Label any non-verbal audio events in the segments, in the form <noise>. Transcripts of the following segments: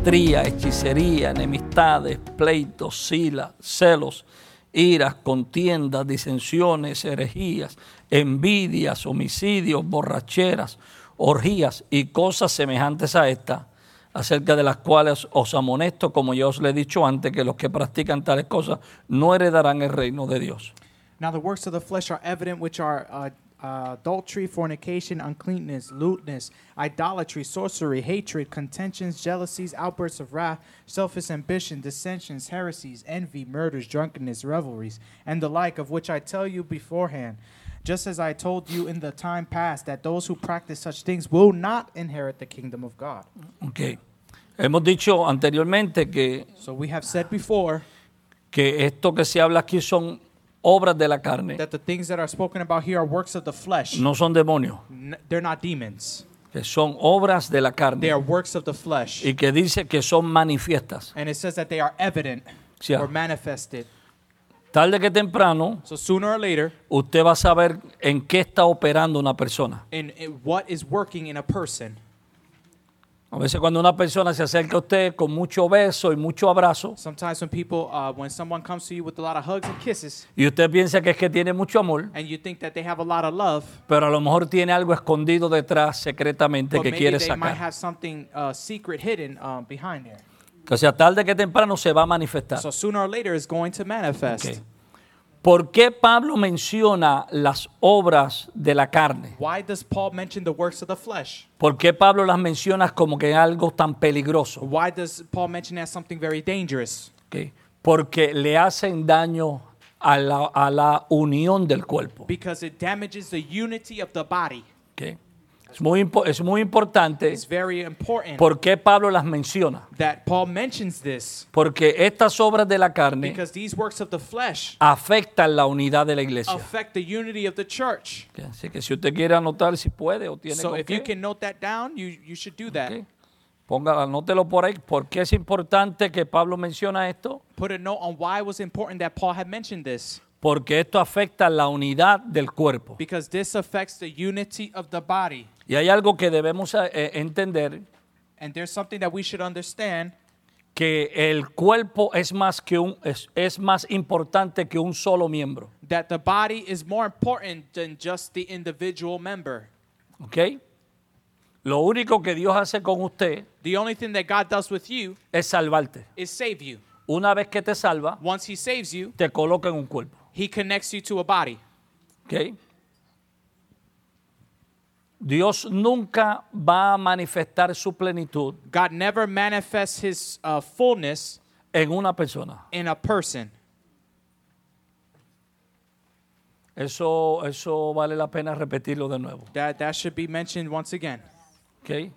idolatría, hechicería, enemistades, pleitos, sila- celos, iras, contiendas, disensiones, herejías, envidias, homicidios, borracheras, orgías y cosas semejantes a esta, acerca de las cuales os amonesto, como yo os le he dicho antes, que los que practican tales cosas no heredarán el reino de Dios. Now the works of the flesh are evident, which are uh, uh, adultery, fornication, uncleanness, lewdness, idolatry, sorcery, hatred, contentions, jealousies, outbursts of wrath, selfish ambition, dissensions, heresies, envy, murders, drunkenness, revelries, and the like, of which I tell you beforehand, just as I told you in the time past, that those who practice such things will not inherit the kingdom of God. Ok. Hemos dicho anteriormente que, So we have said before que esto que se habla aquí son obras de la carne, that the things that are spoken about here are works of the flesh. no son demonios, N- they're not demons. que son obras de la They carne are works of the flesh. y que dice que son manifiestas. And it says that they are evident Sí. or manifested. Tarde que temprano, So sooner or later, usted va a saber en qué está operando una persona. in, in what is working in a person. A veces cuando una persona se acerca a usted con mucho beso y mucho abrazo, Sometimes when people, uh, when someone comes to you with a lot of hugs and kisses, y usted piensa que es que tiene mucho amor, and you think that they have a lot of love, pero a lo mejor tiene algo escondido detrás secretamente but que maybe quiere they might sacar. have something uh, secret hidden um, behind there. Tarde que temprano se va a manifestar. So sooner or later, it's going to manifest. Ok. ¿Por qué Pablo menciona las obras de la carne? Why does Paul mention the works of the flesh? ¿Por qué Pablo las menciona como que algo tan peligroso? Why does Paul mention as something very dangerous? Porque le hacen daño a la, a la unión del cuerpo. Because it damages the unity of the body. Es, muy, es muy importante It's very important por qué Pablo las menciona. that Paul mentions this Porque estas obras de la carne because these works of the flesh afectan la unidad de la iglesia. affect the unity of the church. Ok. Así que si usted quiere anotar, si puede o tiene So con if qué, you can note that down, you, you should do that. ok. Ponga, anótelo por ahí. ¿Por qué es importante que Pablo menciona esto? Put a note on why it was important that Paul had mentioned this. Porque esto afecta la unidad del cuerpo. Because this affects the unity of the body. Y hay algo que debemos eh, entender, And there's something that we should understand que el cuerpo es más, que un, es, es más importante que un solo miembro. that the body is more important than just the individual member. ¿Ok? Lo único que Dios hace con usted The only thing that God does with you es salvarte. is save you. Una vez que te salva, Once He saves you, te coloca en un cuerpo. He connects you to a body. Okay. Dios nunca va a manifestar su plenitud God never manifests His uh, fullness en una persona. in a person. Eso, eso vale la pena repetirlo de nuevo. That, that should be mentioned once again. Okay.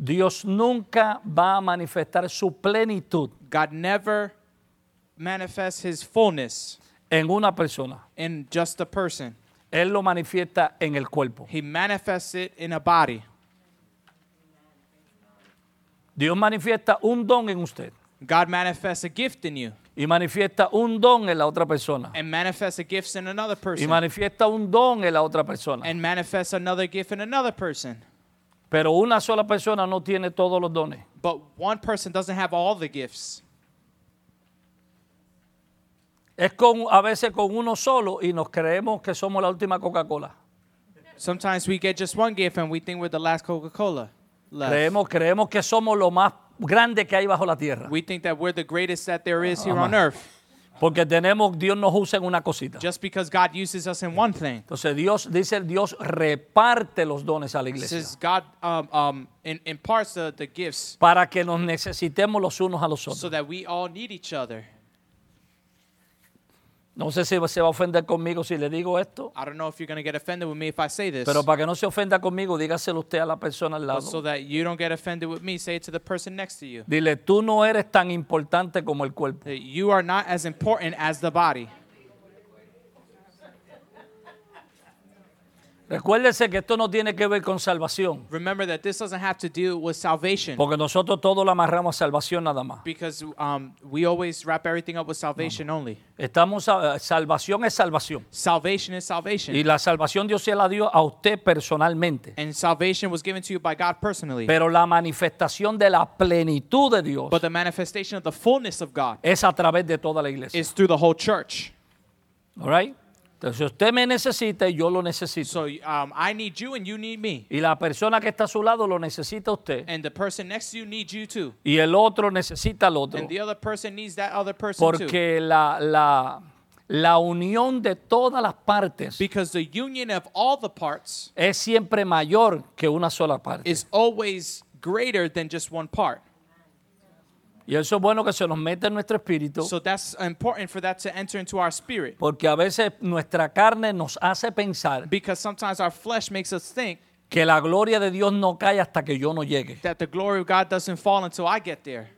Dios nunca va a manifestar su plenitud God never manifests His fullness en una persona. in just a person. Él lo manifiesta en el cuerpo. He manifests it in a body. Dios manifiesta un don en usted God manifests a gift in you y manifiesta un don en la otra persona and manifests a gift in another y person manifiesta un don en la otra persona. and manifests another gift in another person. Pero una sola persona no tiene todos los dones. But one person doesn't have all the gifts. Es con a veces con uno solo y nos creemos que somos la última Coca-Cola. Sometimes we get just one gift and we think we're the last Coca-Cola left. Creemos, creemos que somos lo más grande que hay bajo la tierra. We think that we're the greatest that there is here on earth Porque tenemos, Dios nos usa en una cosita. just because God uses us in one thing. Entonces Dios dice, Dios reparte los dones a la iglesia is God um, um, in, imparts the, the gifts para que nos necesitemos los unos a los so otros. that we all need each other. No sé si se va a ofender conmigo si le digo esto, I don't know if you're going to get offended with me if I say this. pero para que no se ofenda conmigo, dígaselo usted a la persona al But lado. so that you don't get offended with me, say it to the person next to you. Dile, tú no eres tan importante como el cuerpo. You are not as important as the body. Recuérdese que esto no tiene que ver con salvación, Remember that this doesn't have to do with salvation porque nosotros todo lo amarramos a salvación nada más. because um, we always wrap everything up with salvation only. Estamos a- salvación es salvación. Salvation is salvation. Y la salvación Dios se la dio a usted personalmente. and salvation was given to you by God personally. Pero la manifestación de la plenitud de Dios but the manifestation of the fullness of God es a través de toda la iglesia. is through the whole church. All right? Entonces usted me necesita y yo lo necesito. So um, I need you and you need me. Y la persona que está a su lado lo necesita a usted. And the person next to you needs you too. Y el otro necesita al otro. And the other person needs that other person too. Porque la, la, la unión de todas las partes Because the union of all the parts es siempre mayor que una sola parte. is always greater than just one part. Y eso es bueno que se nos meta en nuestro espíritu. So that's important for that to enter into our spirit. Porque a veces nuestra carne nos hace pensar Because sometimes our flesh makes us think que la gloria de Dios no cae hasta que yo no llegue. that the glory of God doesn't fall until I get there.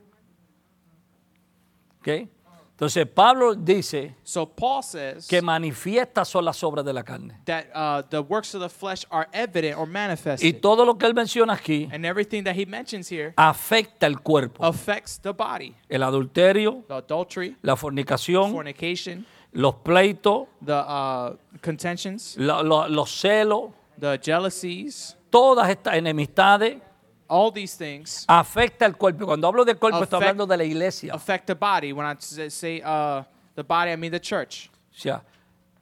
Entonces Pablo dice So Paul says que manifiestas son las obras de la carne. that uh, the works of the flesh are evident or Y manifested. todo lo que él menciona aquí And everything that he mentions here afecta el cuerpo. affects the body. El adulterio, The adultery, la fornicación, fornication, los pleitos, the uh, contentions, la- los celos, the jealousies, todas estas enemistades all these things afecta el cuerpo. Cuando hablo de cuerpo estoy Affect- hablando de la iglesia. affect the body. When I say uh, the body, I mean the church. O sea,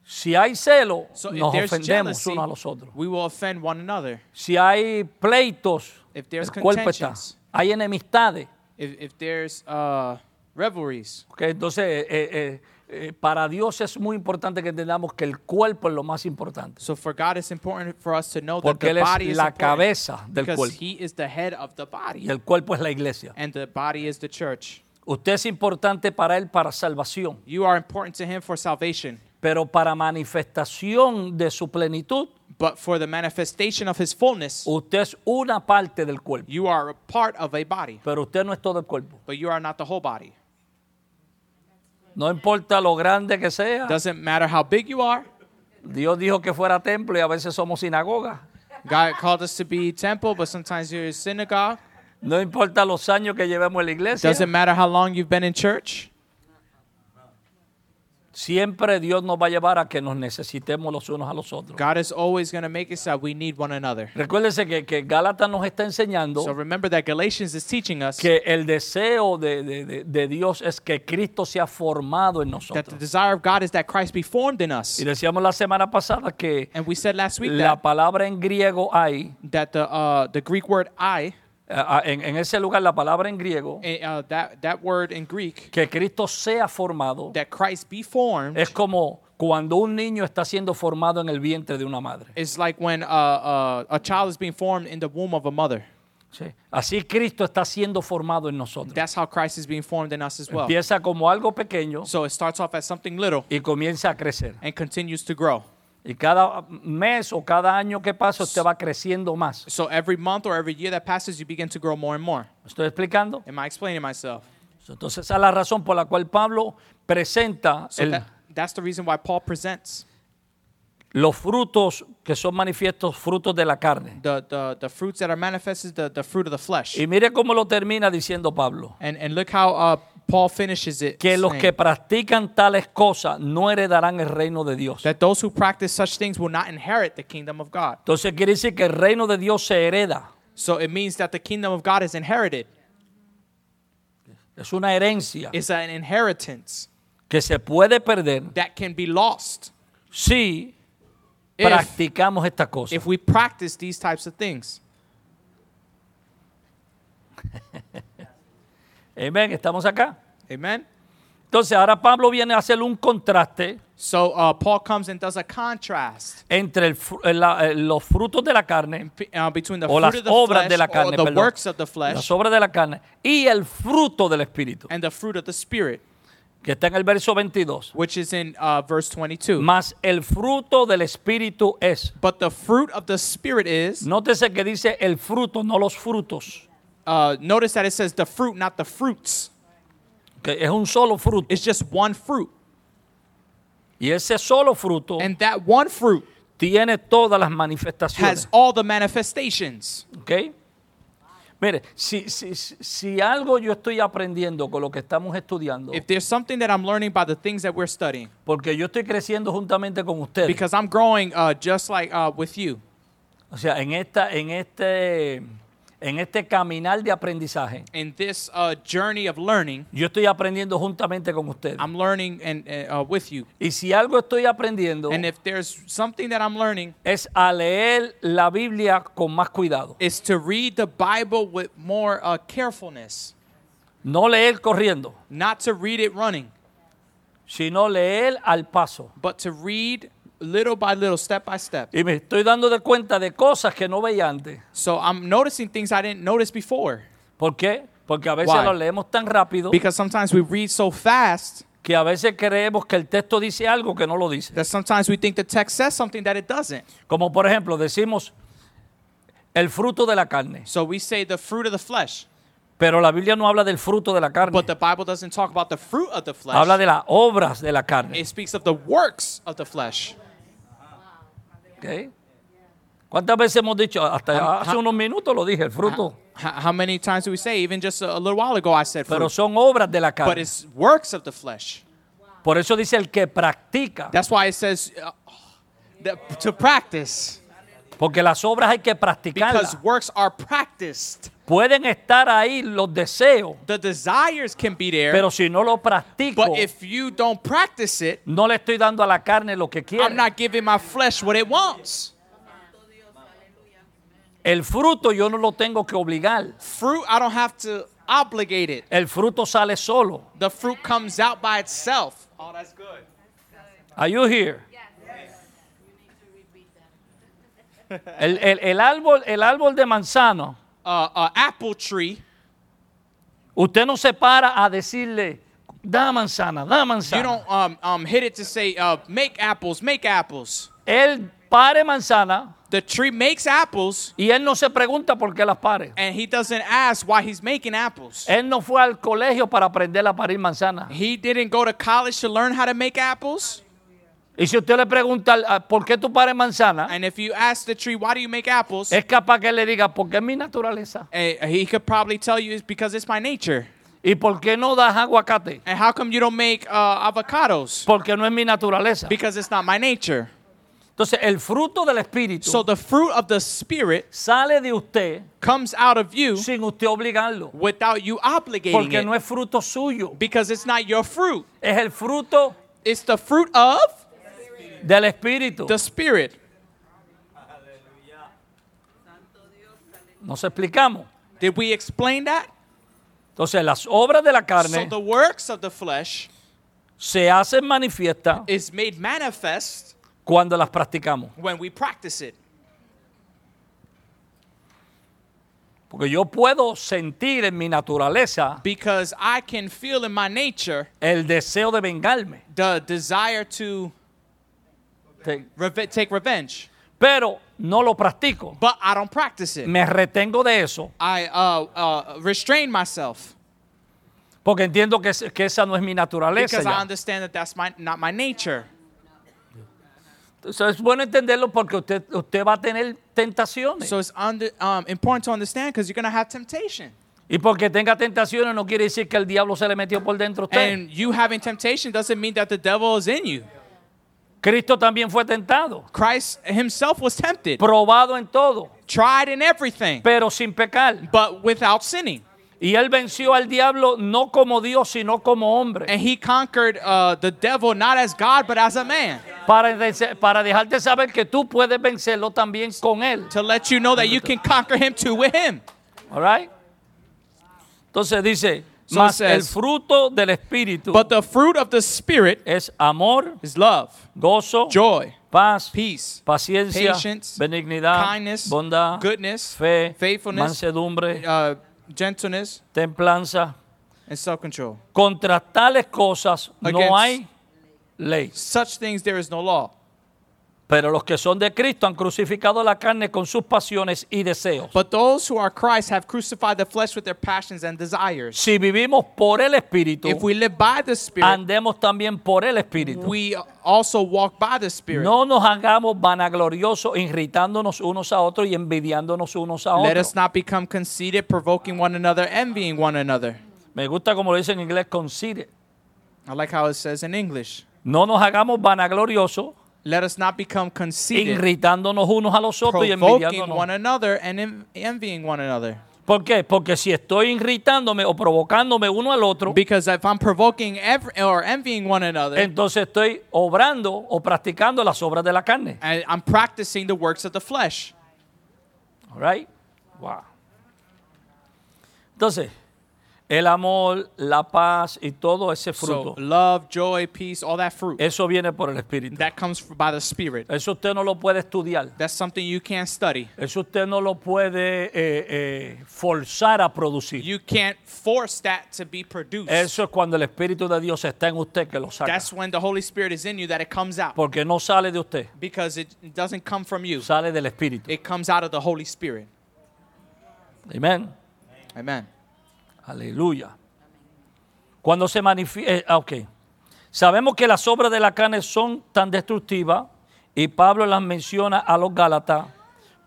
si hay celo, So if nos there's ofendemos jealousy, unos a los otros. we will offend one another. Si hay pleitos, If there's el cuerpo está. contentions, Hay enemistades. if, if there's uh, revelries, ok, Entonces, eh, eh, eh, para Dios es muy importante que entendamos que el cuerpo es lo más importante. so for God, it's important for us to know that Porque the Él es body is la important cabeza del because cuerpo. He is the head of the Y body, el cuerpo es la iglesia. and the body is the church. Usted es importante para Él para salvación. You are important to Him for salvation, Pero para manifestación de su plenitud, but for the manifestation of His fullness, usted es una parte del cuerpo. you are a part of a body, Pero usted no es todo el cuerpo. but you are not the whole body. No importa lo grande que sea. Doesn't matter how big you are. Dios dijo que fuera templo y a veces somos sinagoga. God called us to be temple, but sometimes you're a synagogue. No importa los años que llevemos en la iglesia. Doesn't matter how long you've been in church. Siempre Dios nos va a llevar a que nos necesitemos los unos a los otros. God is always going to make it so that we need one another. Recuérdese que, que Gálatas nos está enseñando So remember that Galatians is teaching us que el deseo de, de- de- de Dios es que Cristo sea formado en that the nosotros. desire of God is that Christ be formed in us. Y decíamos la semana pasada que And we said last week la that, palabra en griego hay, that the, uh, the Greek word I, eh, en, en ese lugar la palabra en griego, eh, uh, that, that word in Greek, que Cristo sea formado, that Christ be formed, es como cuando un niño está siendo formado en el vientre de una madre. is like when uh, uh, a child is being formed in the womb of a mother. Sí. Así Cristo está siendo formado en nosotros. That's how Christ is being formed in us as well. Empieza como algo pequeño So it starts off as something little y comienza a crecer. and continues to grow. Y cada mes o cada año que pasa usted va creciendo más. So every month or every year that passes, you begin to grow more and more. ¿Me estoy explicando? Am I explaining myself? Entonces esa es la razón por la cual Pablo presenta So el- that, that's the reason why Paul presents los frutos que son manifiestos, frutos de la carne. the, the, the fruits that are manifested, the, the fruit of the flesh. Y mire cómo lo termina diciendo Pablo. And, and look how uh, Paul finishes it. Que los que practican tales cosas no heredarán el reino de Dios. that those who practice such things will not inherit the kingdom of God. Entonces quiere decir que el reino de Dios se hereda. So it means that the kingdom of God is inherited. Es una herencia It's an inheritance que se puede perder that can be lost si if, practicamos estas cosas. if we practice these types of things. <laughs> Amén, estamos acá. Amen? Entonces ahora Pablo viene a hacer un contraste So uh, Paul comes and does a contrast entre el fru- eh, la- eh, los frutos de la carne, uh, between the O fruit las of the obras flesh de la or carne, the perdón. works of the flesh las obras de la carne y el fruto del Espíritu, and the fruit of the spirit, que está en el verso 22. which is in uh, verse 22. Mas el fruto del Espíritu es. But the fruit of the spirit is, Nótese que dice el fruto, no los frutos. Uh, notice that it says the fruit, not the fruits. Que es un solo fruto. It's just one fruit. Y ese solo fruto And that one fruit tiene todas las manifestaciones. has all the manifestations. ¿Ok? Mire, si, si, si- si algo yo estoy aprendiendo con lo que estamos estudiando, If there's something that I'm learning by the things that we're studying, porque yo estoy creciendo juntamente con ustedes, because I'm growing uh, just like uh, with you. o sea, en, esta, en, este, en este caminar de aprendizaje, In this uh, journey of learning, yo estoy aprendiendo juntamente con ustedes. I'm learning and uh, with you. Y si algo estoy aprendiendo And if there's something that I'm learning, es a leer la Biblia con más cuidado. is to read the Bible with more uh, carefulness, No leer corriendo, not to read it running, sino leer al paso. but to read little by little, step by step. Y me estoy dando de cuenta de cosas que no veía antes. So I'm noticing things I didn't notice before. ¿Por qué? Porque a veces Why? lo leemos tan rápido Because sometimes we read so fast que a veces creemos que el texto dice algo que no lo dice. that sometimes we think the text says something that it doesn't. Como por ejemplo decimos el fruto de la carne, So we say the fruit of the flesh, pero la Biblia no habla del fruto de la carne, but the Bible doesn't talk about the fruit of the flesh. habla de las obras de la carne. It speaks of the works of the flesh. ¿Ok? ¿Cuántas veces hemos dicho? Hasta hace unos minutos lo dije, el fruto, how many times do we say? Even just a, little while ago, I said pero fruit, son obras de la but carne. it's works of the flesh. Por eso dice el que practica, That's why it says uh, that to practice, porque las obras hay que because practicarlas. works are practiced. Pueden estar ahí los deseos, The desires can be there, pero si no lo practico, but if you don't practice it, no le estoy dando a la carne lo que quiere. I'm not giving my flesh what it wants. El fruto yo no lo tengo que obligar. Fruit, I don't have to obligate it. El fruto sale solo. The fruit comes out by itself. Oh, that's good. Are you here? El, el- el árbol, el árbol de manzano, Uh, uh, apple tree, usted no se para a decirle, da manzana, da you manzana. don't um, um, hit it to say, uh, make apples, make apples. Él pare manzana The tree makes apples, y él no se pregunta por qué las pare. and he doesn't ask why he's making apples. Él no fue al colegio para aprender a parir manzana. He didn't go to college to learn how to make apples. Y si usted le pregunta ah, por qué tú pares manzana, And if you ask the tree, why do you make apples? es capaz que le diga, porque es mi naturaleza. eh, he could probably tell you it's because it's my nature. ¿Y por qué no das aguacate? And how come you don't make uh, avocados? Porque no es mi naturaleza. Because it's not my nature. Entonces, el fruto del Espíritu So the fruit of the Spirit sale de usted comes out of you sin usted obligarlo. without you obligating Porque it. no es fruto suyo. Because it's not your fruit. Es el fruto It's the fruit of del Espíritu. the Spirit. Nos explicamos. Did we explain that? Entonces, las obras de la So carne the works of the flesh se hacen manifiestas is made manifest cuando las practicamos. when we practice it. Porque yo puedo sentir en mi naturaleza Because I can feel in my nature el deseo de vengarme. the desire to Te- reve- take revenge. Pero no lo practico. But I don't practice it. Me retengo de eso I uh, uh, restrain myself porque entiendo que, es- que esa no es mi naturaleza. because I ya. understand that that's my, not my nature. Entonces, es bueno entenderlo porque usted, usted va a tener tentaciones. So it's under, um, important to understand because you're going to have temptation. y porque tenga tentaciones no quiere decir que el diablo se le metió por dentro a usted. And you having temptation doesn't mean that the devil is in you. Cristo también fue tentado, Christ himself was tempted, probado en todo, tried in everything, pero sin pecar. but without sinning. Y él venció al diablo no como Dios, sino como hombre. And he conquered uh, the devil not as God, but as a man Para, de- para dejarte saber que tú puedes vencerlo también con él. to let you know that you can conquer him too with him. All right? Entonces dice, So más it el fruto del Espíritu But the fruit of the Spirit es amor, is love, gozo, joy, paz, peace, paciencia, patience, benignidad, kindness, bondad, goodness, fe, faithfulness, mansedumbre, uh, gentleness, templanza. and self control. Contra tales cosas no hay ley. Such things there is no law. Pero los que son de Cristo han crucificado la carne con sus pasiones y deseos. But those who are Christ have crucified the flesh with their passions and desires. Si vivimos por el Espíritu, If we live by the Spirit, andemos también por el Espíritu. we also walk by the Spirit. No nos hagamos vanagloriosos, irritándonos unos a otros y envidiándonos unos a Let otros. us not become conceited, provoking one another, envying one another. Me gusta como lo dice en inglés, concede. I like how it says in English. No nos hagamos vanagloriosos, Let us not become conceited, irritándonos unos a los otros y envidiándonos. one another and en- envying one another. ¿Por qué? Porque si estoy irritándome o provocándome uno al otro, Because if I'm provoking every, or envying one another, entonces estoy obrando o practicando las obras de la carne. and I'm practicing the works of the flesh. All right? Wow. Entonces, el amor, la paz y todo ese So fruto, love, joy, peace, all that fruit eso viene por el Espíritu. that comes by the Spirit. Eso usted no lo puede estudiar. That's something you can't study. Eso usted no lo puede eh, eh, forzar a producir. You can't force that to be produced. Eso es cuando el Espíritu de Dios está en usted que lo saca. That's when the Holy Spirit is in you that it comes out. Porque no sale de usted, Because it doesn't come from you. sale del Espíritu. It comes out of the Holy Spirit. Amén. Amen. Aleluya. Cuando se manifiesta, ok. Sabemos que las obras de la carne son tan destructivas y Pablo las menciona a los Gálatas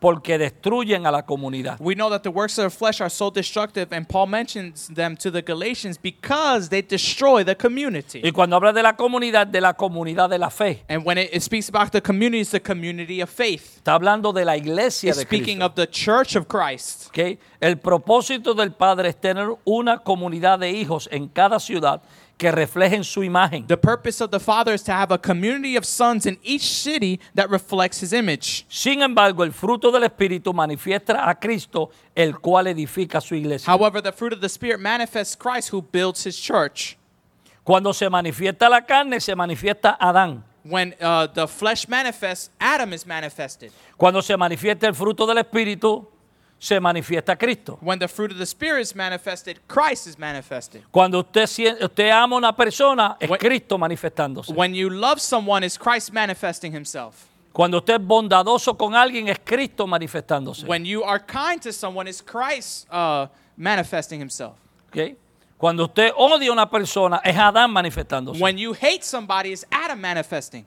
porque destruyen a la comunidad. We know that the works of the flesh are so destructive, and Paul mentions them to the Galatians because they destroy the community. Y cuando habla de la comunidad, de la comunidad de la fe. And when it, it speaks about the community, it's the community of faith. Está hablando de la iglesia It's de speaking Cristo. of the church of Christ. ¿ok? El propósito del Padre es tener una comunidad de hijos en cada ciudad que reflejen su imagen. The purpose of the Father is to have a community of sons in each city that reflects his image. Sin embargo, el fruto del Espíritu manifiesta a Cristo, el cual edifica su iglesia. However, the fruit of the Spirit manifests Christ who builds his church. Cuando se manifiesta la carne, se manifiesta Adán. When uh, the flesh manifests, Adam is manifested. Cuando se manifiesta el fruto del Espíritu, se manifiesta Cristo. When the fruit of the Spirit is manifested, Christ is manifested. Cuando usted, usted ama a una persona, es When- Cristo manifestándose. When you love someone, is Christ manifesting himself. Cuando usted es bondadoso con alguien, es Cristo manifestándose. When you are kind to someone, is Christ uh, manifesting himself. ¿ok? Cuando usted odia a una persona, es Adán manifestándose. When you hate somebody, is Adam manifesting.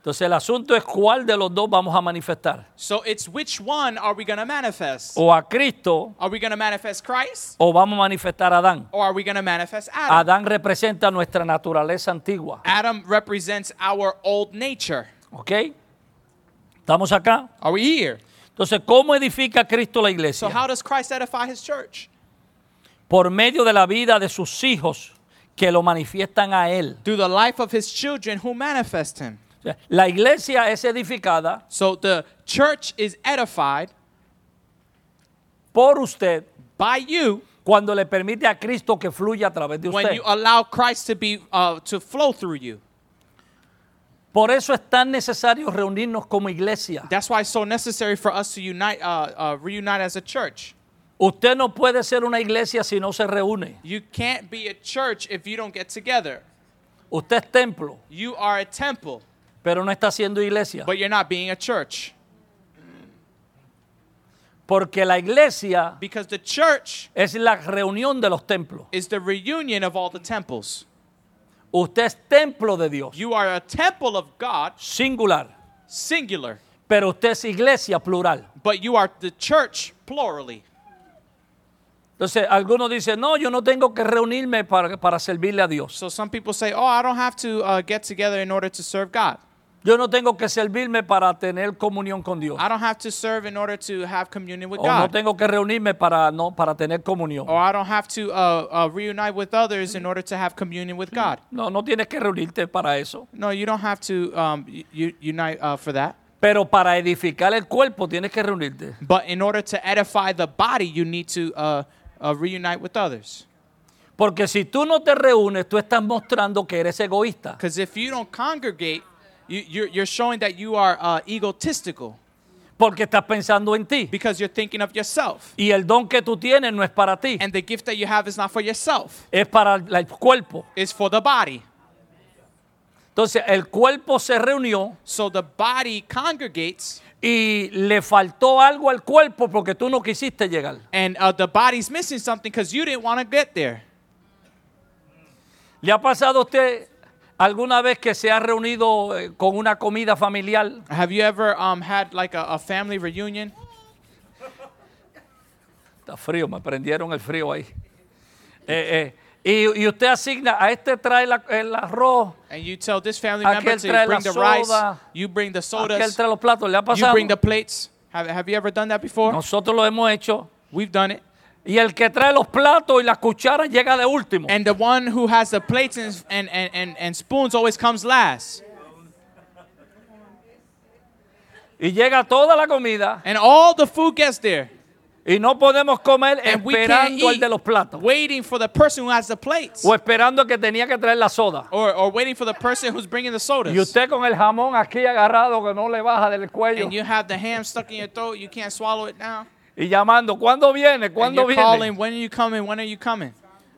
Entonces el asunto es cuál de los dos vamos a manifestar. So it's which one are we going to manifest? O a Cristo Are we going to manifest Christ o vamos a manifestar a Adán. or are we going to manifest Adam? Adán representa nuestra naturaleza antigua. Adam represents our old nature. ¿Ok? ¿Estamos acá? Are we here? Entonces, ¿cómo edifica Cristo la So iglesia? how does Christ edify his church? Por medio de la vida de sus hijos que lo manifiestan a Él. Through the life of his children who manifest him. La iglesia es edificada So the church is edified por usted by you cuando le permite a Cristo que fluya a través de when usted. you allow Christ to be uh, to flow through you. Por eso es tan necesario reunirnos como iglesia. That's why it's so necessary for us to unite, uh, uh, reunite as a church. Usted no puede ser una iglesia si no se reúne. You can't be a church if you don't get together. Usted es templo, You are a temple, pero no está siendo iglesia. but you're not being a church Porque la iglesia because the church es la reunión de los templos. is the reunion of all the temples. Usted es templo de Dios, You are a temple of God, singular, singular, pero usted es iglesia plural. but you are the church plurally. Entonces, algunos dicen, no, yo no tengo que reunirme para, para servirle a Dios. So some people say, "Oh, I don't have to uh, get together in order to serve God. Yo no tengo que servirme para tener comunión con Dios. I don't have to serve in order to have communion with O no God." tengo que reunirme para, no, para tener comunión. Or I don't have to uh, uh, reunite with others in order to have communion with God. No, no tienes que reunirte para eso. No, you don't have to um, unite uh, for that. Pero para edificar el cuerpo tienes que reunirte. But in order to edify the body, you need to uh, uh, reunite with others. Porque si tú no te reúnes, tú estás mostrando que eres egoísta. Because if you don't congregate, you, you're, you're showing that you are uh, egotistical Porque estás pensando en ti. because you're thinking of yourself. Y el don que tú tienes no es para ti. And the gift that you have is not for yourself, Es para el cuerpo. it's for the body. Entonces el cuerpo se reunió So the body congregates, y le faltó algo al cuerpo porque tú no quisiste llegar. and uh, the body's missing something because you didn't want to get there. ¿Le ha pasado a usted alguna vez que se ha reunido eh, con una comida familiar Have you ever um, had like a, a family reunion? Está frío, me prendieron el frío ahí. Eh, eh, y, y usted asigna, a este trae la- el arroz, And you tell this family Aquel member to trae bring la the rice, soda. you bring the aquel sodas, trae los platos. ¿Le ha you pasado? bring the plates. Have, have you ever done that before? Nosotros lo hemos hecho. We've done it. Y el que trae los platos y las cucharas llega de último. And the one who has the plates and, and, and, and, spoons always comes last. Y llega toda la comida And all the food gets there. y no podemos comer And esperando el eat de los platos. waiting for the person who has the plates. O esperando que tenía que traer la soda. Or, or waiting for the person who's bringing the sodas. Y usted con el jamón aquí agarrado que no le baja del cuello. and you have the ham stuck in your throat, you can't swallow it now. Y llamando, ¿cuándo viene? ¿Cuándo viene? calling, when are you coming? When are you coming?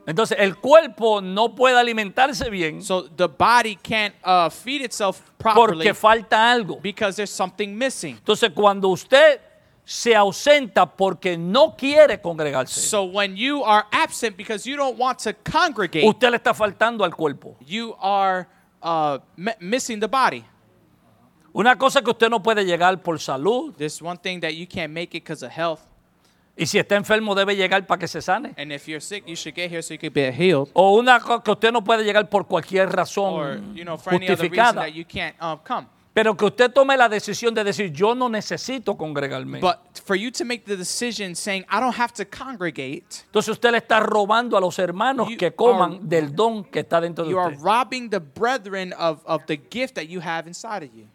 Entonces el cuerpo no puede alimentarse bien So the body can't uh, feed itself properly porque falta algo. because there's something missing. Entonces cuando usted se ausenta porque no quiere congregarse, So when you are absent because you don't want to congregate, usted le está faltando al cuerpo. you are uh, mi- missing the body. Una cosa que usted no puede llegar por salud There's one thing that you can't make it because of health. Y si está enfermo debe llegar para que se sane. And if you're sick, you should get here so you can be healed. O una cosa que usted no puede llegar por cualquier Or, razón you know, for any other reason justificada. that you can't um, come. Pero que usted tome la decisión de decir, yo no necesito congregarme. But for you to make the decision saying, I don't have to congregate, Entonces usted le está robando a los hermanos You que coman are- del don que está dentro de you are usted. robbing the brethren of, of the gift that you have inside of you.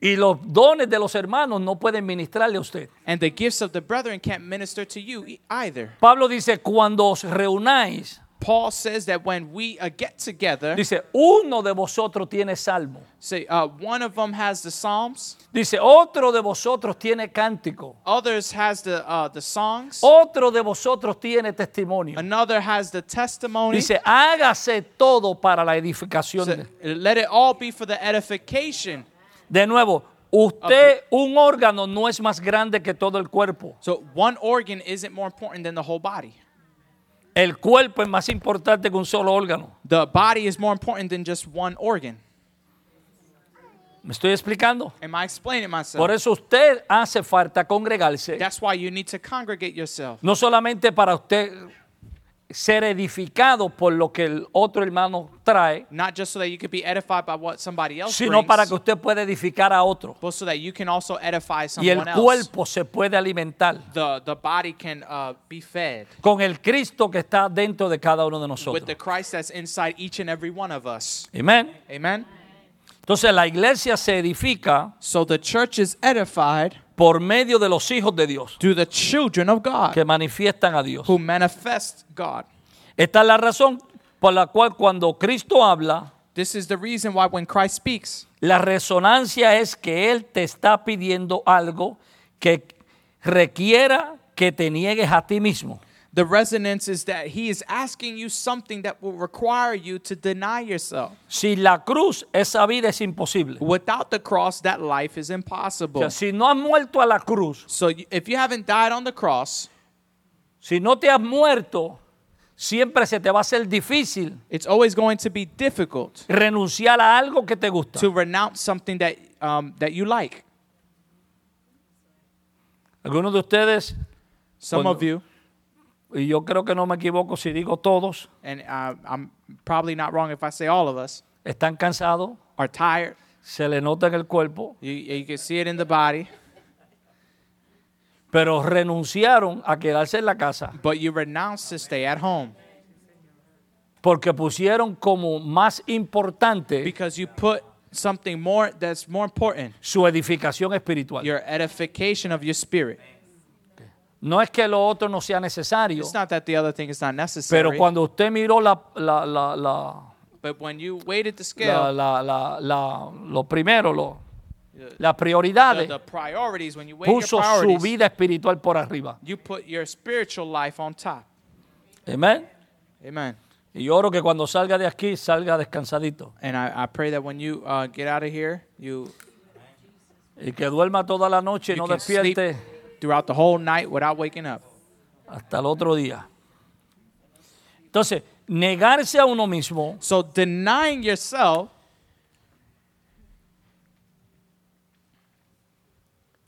Y los dones de los hermanos no pueden ministrarle a usted. And the gifts of the brethren can't minister to you e- either. Pablo dice, cuando os reunáis, Paul says that when we uh, get together, dice, uno de vosotros tiene salmo. say uh, one of them has the psalms, Dice, otro de vosotros tiene cántico. others has the uh, the songs, Otro de vosotros tiene testimonio. another has the testimony. Dice, hágase todo para la edificación. So, de-". let it all be for the edification. De nuevo, usted, un órgano no es más grande que todo el cuerpo. So one organ isn't more important than the whole body. El cuerpo es más importante que un solo órgano. The body is more important than just one organ. ¿Me estoy explicando? Am I explaining myself? Por eso usted hace falta congregarse, That's why you need to congregate yourself. no solamente para usted ser edificado por lo que el otro hermano trae, Not just so that you could be edified by what somebody else sino brings, para que usted pueda edificar a otro. but so that you can also edify Y el someone else. cuerpo se puede alimentar The, the body can uh, be fed con el Cristo que está dentro de cada uno de with nosotros. the Christ that's inside each and every one of us. Amén. Amen? Entonces la iglesia se edifica So the church is edified por medio de los hijos de Dios through the children of God que manifiestan a Dios. who manifest God. Esta es la razón por la cual cuando Cristo habla, This is the reason why when Christ speaks, la resonancia es que Él te está pidiendo algo que requiera que te niegues a ti mismo. The resonance is that he is asking you something that will require you to deny yourself. Si la cruz, esa vida es imposible. Without the cross, that life is O impossible. sea, si no has muerto a la cruz, So if you haven't died on the cross, si no te has muerto, siempre se te va a hacer difícil it's always going to be difficult renunciar a algo que te gusta. to renounce something that um, that you like. Algunos de ustedes, Some Cuando- of you, y yo creo que no me equivoco si digo todos, and uh, I'm probably not wrong if I say all of us, están cansados, are tired. se le nota en el cuerpo, You, you can see it in the body, pero renunciaron a quedarse en la casa but you renounce to stay at home porque pusieron como más importante because you put something more that's more important su edificación espiritual. your edification of your spirit. No es que lo otro no sea necesario, It's not that the other thing is not necessary, pero cuando usted miró la, la, la, la, but when you weighted the la, scale, la, la, la- lo primero, lo, las prioridades, the priorities, when you puso su vida espiritual por arriba. you put your spiritual life on top. Amén. Amen. Y yo oro que cuando salga de aquí salga descansadito. And I, I pray that when you uh, get out of here, you, Y que duerma toda la noche y no sleep despierte throughout the whole night without waking up. hasta el otro día. Entonces, negarse a uno mismo So denying yourself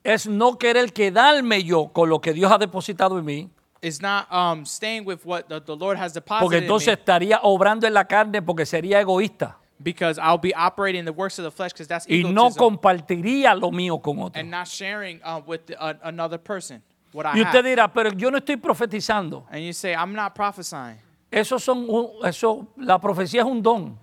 es no querer quedarme yo con lo que Dios ha depositado en mí, is not um, staying with what the, the Lord has deposited porque in entonces me, estaría obrando en la carne porque sería egoísta because I'll be operating the works of the flesh because that's y no compartiría lo mío con otro. and not sharing uh, with the, uh, another person what I Y usted have. dirá, pero yo no estoy profetizando. And you say, I'm not prophesying. Eso son, un- eso, la profecía es un don.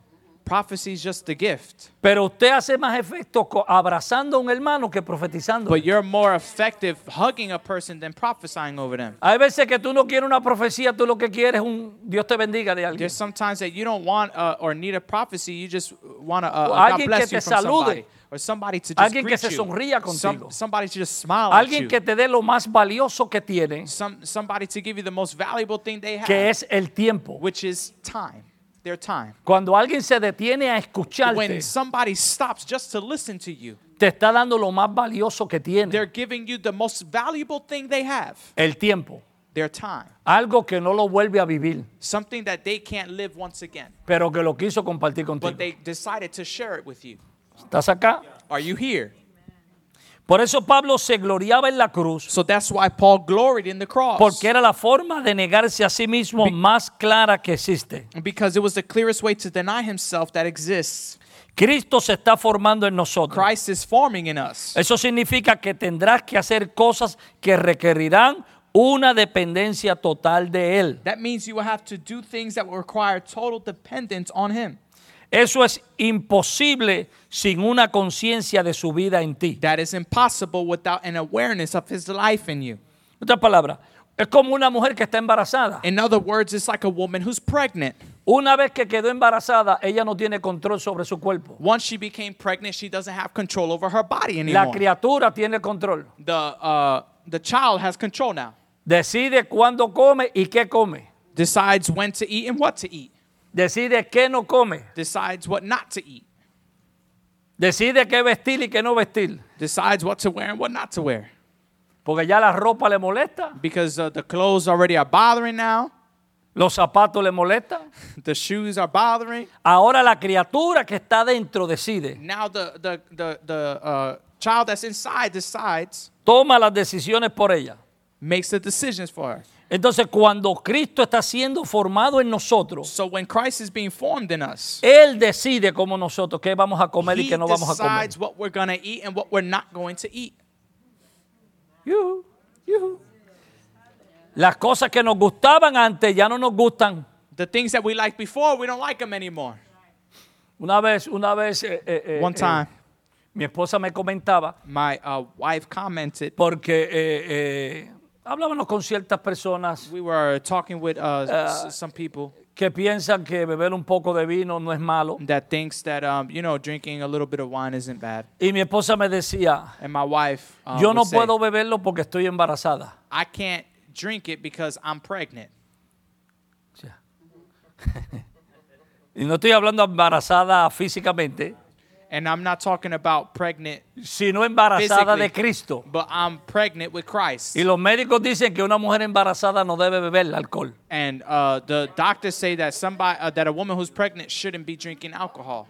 Prophecy is just the gift. Pero usted hace más efecto abrazando a un hermano que profetizando. But you're more effective hugging a person than prophesying over them. Hay veces que tú no quieres una profecía, tú lo que quieres es un Dios te bendiga de alguien. There's sometimes that you don't want uh, or need a prophecy. You just want a, a God alguien bless que you te from salude. somebody. Or somebody to just Alguien que se sonría Some- contigo. somebody to just smile at Alguien you. que te dé lo más valioso que tiene, Some, somebody to give you the most valuable thing they have, que es el tiempo. which is time. Their time. Cuando alguien se detiene a escucharte, When somebody stops just to listen to you, te está dando lo más valioso que they're giving you the most valuable thing they have, el tiempo. their time. Algo que no lo vuelve a vivir, Something that they can't live once again, pero que lo quiso compartir but they decided to share it with you. ¿Estás acá? Are you here? Por eso Pablo se gloriaba en la cruz, So that's why Paul gloried in the cross. porque era la forma de negarse a sí mismo más clara que existe. Because it was the clearest way to deny himself that exists. Cristo se está formando en nosotros. Christ is forming in us. Eso significa que tendrás que hacer cosas que requerirán una dependencia total de Él. That means you will have to do things that will require total dependence on him. Eso es imposible sin una conciencia de su vida en ti. That is impossible without an awareness of his life in you. En otras palabras, es como una mujer que está embarazada. In other words, it's like a woman who's pregnant. Una vez que quedó embarazada, ella no tiene control sobre su cuerpo. Once she became pregnant, she doesn't have control over her body La anymore. criatura tiene control. The, uh, the child has control now. Decide cuándo come y qué come. Decides when to eat and what to eat. Decide qué no come. Decides what not to eat. Decide qué vestir y qué no vestir. Decides what to wear and what not to wear. Porque ya la ropa le molesta, Because uh, the clothes already are bothering now. los zapatos le molestan. <laughs> The shoes are bothering. Ahora la criatura que está dentro decide. Now the, the, the, the uh, child that's inside decides, Toma las decisiones por ella. Makes the decisions for her. Entonces, cuando Cristo está siendo formado en nosotros, So when Christ is being formed in us, Él decide como nosotros qué vamos a comer y he qué no vamos a comer. decides what we're going to eat and what we're not going to eat. Yujú, yujú. Las cosas que nos gustaban antes ya no nos gustan. The things that we liked before, we don't like them anymore. Una vez, una vez, eh, eh, eh, One eh, time, mi esposa me comentaba my uh, wife commented, porque eh, eh, hablábamos con ciertas personas we were talking with uh, s- some people que piensan que beber un poco de vino no es malo. that thinks that, um, you know, drinking a little bit of wine isn't bad. Y mi esposa me decía, And my wife uh, yo no say, puedo beberlo porque estoy embarazada. I can't drink it because I'm pregnant. <laughs> Y no estoy hablando embarazada físicamente, And I'm not talking about pregnant, sino embarazada de Cristo. but I'm pregnant with Christ. Y los médicos dicen que una mujer embarazada no debe beber alcohol. And uh, the doctors say that somebody uh, that a woman who's pregnant shouldn't be drinking alcohol.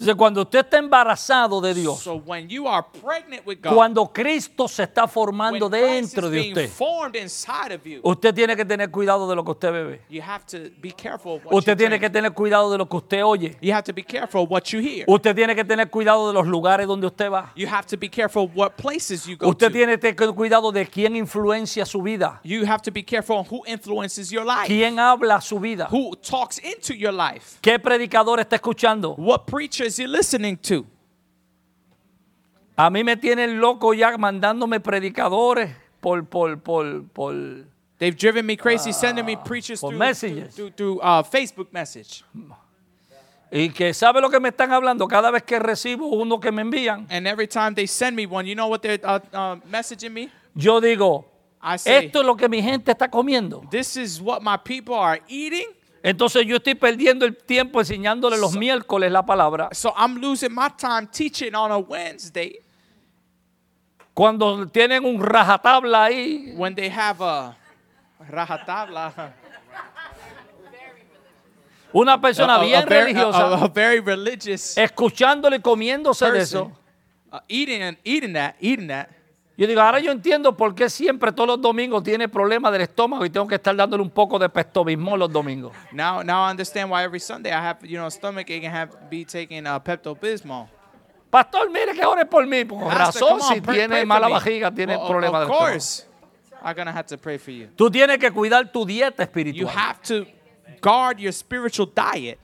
Entonces, cuando usted está embarazado de Dios, So when you are pregnant with God, cuando Cristo se está formando dentro de usted, you, usted tiene que tener cuidado de lo que usted bebe. you have to be careful of what Usted you tiene drink. que tener cuidado de lo que usted oye. You have to be careful of what you hear. Usted tiene que tener cuidado de los lugares donde usted va. You have to be careful of what places you go Usted to. tiene que tener cuidado de quién influencia su vida, You have to be careful who influences your life, quién habla su vida, who talks into your life, qué predicador está escuchando. what preachers you're listening to. A mí me tienen loco ya mandándome predicadores por, por, por, por, They've driven me crazy, sending me preachers through, messages. through, through, through, uh, Facebook message. y que sabe lo que me están hablando cada vez que recibo uno que me envían. And every time they send me one, you know what they're uh, uh, messaging me? Yo digo, I say, esto es lo que mi gente está comiendo. this is what my people are eating. Entonces yo estoy perdiendo el tiempo enseñándole los miércoles la palabra. So I'm losing my time teaching on a Wednesday Cuando tienen un rajatabla ahí, when they have a rajatabla. una persona a, bien very, a- religiosa, a- a very religious escuchándole y comiéndose de person eso. uh, eating and eating that, eating that. Yo digo, ahora yo entiendo por qué siempre todos los domingos tiene problemas del estómago y tengo que estar dándole un poco de pestobismol los domingos. Now, now I understand why every Sunday I have, you know, stomach ache and have be taking uh, Pepto Bismol. Pastor, mire que ore por mí. Por razón, si tiene mala vajiga, tiene problemas Of del estómago. course, I'm gonna have to pray for you. Tú tienes que cuidar tu dieta You espiritual have to guard your spiritual diet.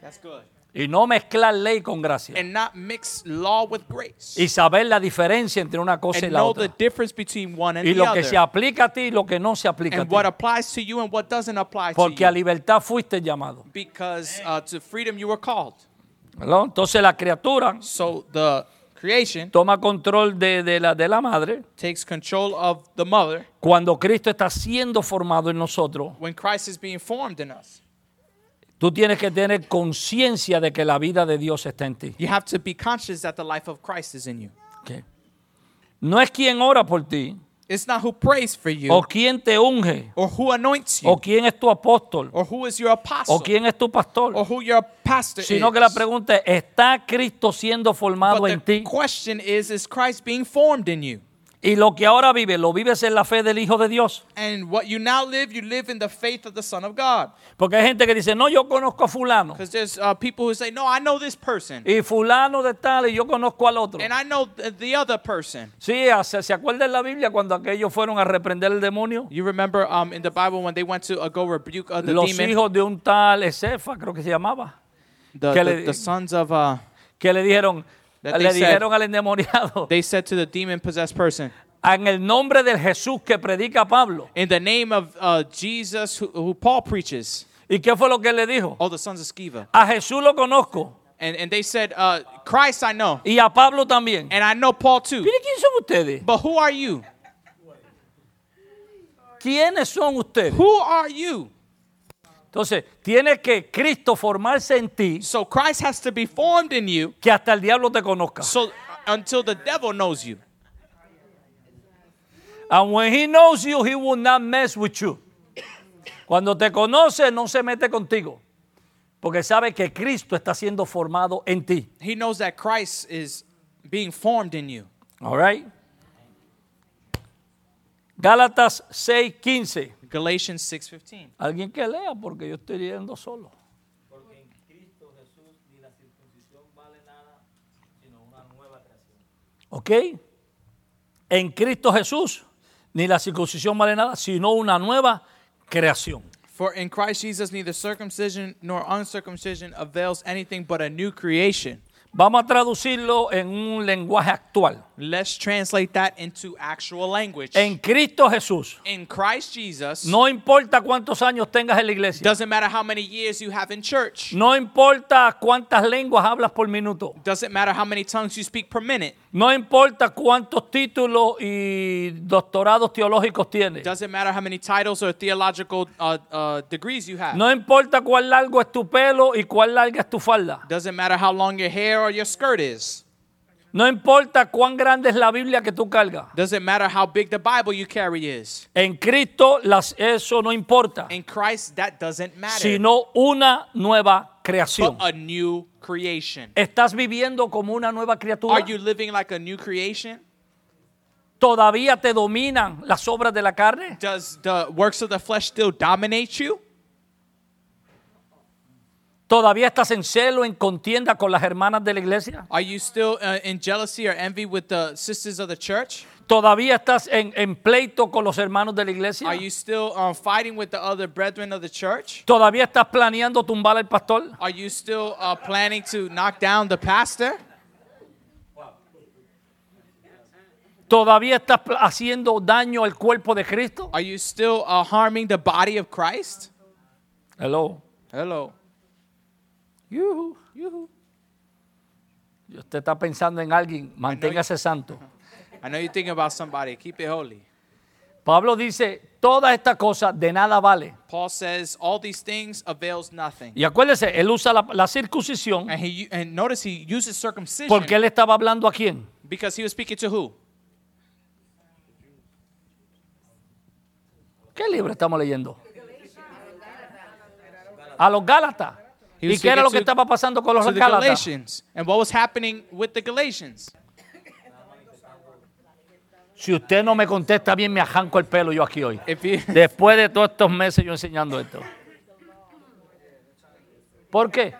That's good. Y no mezclar ley con gracia. And not mix law with grace. Y saber la diferencia entre una cosa y And la know the otra. difference between one and Y the lo que other. se aplica a ti y lo que no se aplica a and ti. what applies to you and what doesn't apply Porque a to you. libertad fuiste llamado. Because uh, to freedom you were called. ¿verdad? Entonces la criatura So the creation toma control de, de la, de la madre takes control of the mother cuando Cristo está siendo formado en nosotros. when Christ is being formed in us. Tú tienes que tener conciencia de que la vida de Dios está en ti. You have to be conscious that the life of Christ is in you. Ok. No es quien ora por ti, It's not who prays for you o quien te unge, or who anoints you o quién es tu apóstol, or who is your apostle o quién es tu pastor, or who your pastor sino is. que la pregunta es, ¿está Cristo siendo formado but en the ti? question is, is Christ being formed in you? Y lo que ahora vives, ¿lo vives en la fe del Hijo de Dios? And what you now live, you live in the faith of the Son of God. Porque hay gente que dice, no, yo conozco a fulano. Because there's uh, people who say, no, I know this person. Y fulano de tal, y yo conozco al otro. And I know th- the other person. Sí, ¿se, se en la Biblia cuando aquellos fueron a reprender el demonio? You remember um, in the Bible when they went to uh, go rebuke uh, the Los demon? hijos de un tal Ezefa, creo que se llamaba, The, que the, le- the sons of, uh, que le dijeron, That le they said- al endemoniado, they said to the demon-possessed person, en el nombre del Jesús que predica Pablo. in the name of uh, Jesus who, who Paul preaches, ¿Y qué fue lo que le dijo? all the sons of Sceva. A Jesús lo conozco And, and they said, uh, Christ I know, y a Pablo también. and I know Paul too. Mire quién son ustedes. But who are you? ¿Quiénes son ustedes? Who are you? Entonces, tiene que Cristo formarse en ti So Christ has to be formed in you que hasta el diablo te conozca. so until the devil knows you. And when he knows you, he will not mess with you. Cuando te conoce, no se mete contigo. Porque sabe que Cristo está siendo formado en ti. He knows that Christ is being formed in you. All right? Gálatas 6:15. Galatians 6:15. Alguien que lea porque yo estoy leyendo solo. ¿Ok? En Cristo Jesús ni la circuncisión vale nada, sino una nueva creación. For in Christ Jesus neither circumcision nor uncircumcision avails anything but a new creation. Vamos a traducirlo en un lenguaje actual. Let's translate that into actual language. En Cristo Jesús, in Christ Jesus, no importa cuántos años tengas en la iglesia, doesn't matter how many years you have in church. no importa cuántas lenguas hablas por minuto, Doesn't matter how many tongues you speak per minute. no importa cuántos títulos y doctorados teológicos tienes, Doesn't matter how many titles or theological uh, uh, degrees you have. no importa cuán largo es tu pelo y cuán larga es tu falda, Doesn't matter how long your hair or your skirt is. No importa cuán grande es la Biblia que tú cargas. Doesn't matter how big the Bible you carry is. En Cristo las- eso no importa, In Christ, that doesn't matter. sino una nueva creación. but a new creation. ¿Estás viviendo como una nueva criatura? Are you living like a new creation? ¿Todavía te dominan las obras de la carne? Does the works of the flesh still dominate you? ¿Todavía estás en celo, en contienda con las hermanas de la iglesia? Are you still uh, in jealousy or envy with the sisters of the church? ¿Todavía estás en, en pleito con los hermanos de la iglesia? Are you still um, fighting with the other brethren of the church? ¿Todavía estás planeando tumbar al pastor? Are you still uh, planning to knock down the pastor? ¿Todavía estás haciendo daño al cuerpo de Cristo? Are you still uh, harming the body of Christ? Hello. Hello. Yuhu, yuhu. Y usted está pensando en alguien, manténgase santo. <laughs> I know you're thinking about somebody. Keep it holy. Pablo dice, todas estas cosas de nada vale. Paul says all these things avails nothing. Y acuérdese, él usa la, la circuncisión And he and notice he uses circumcision porque él estaba hablando a quién? because he was speaking to who? ¿Qué libro estamos leyendo? A los Gálatas. ¿Y qué era lo que estaba pasando con los Gálatas? And what was happening with the Galatians? Si usted no me contesta bien, me arranco el pelo yo aquí hoy. <laughs> Después de todos estos meses yo enseñando esto. ¿Por qué?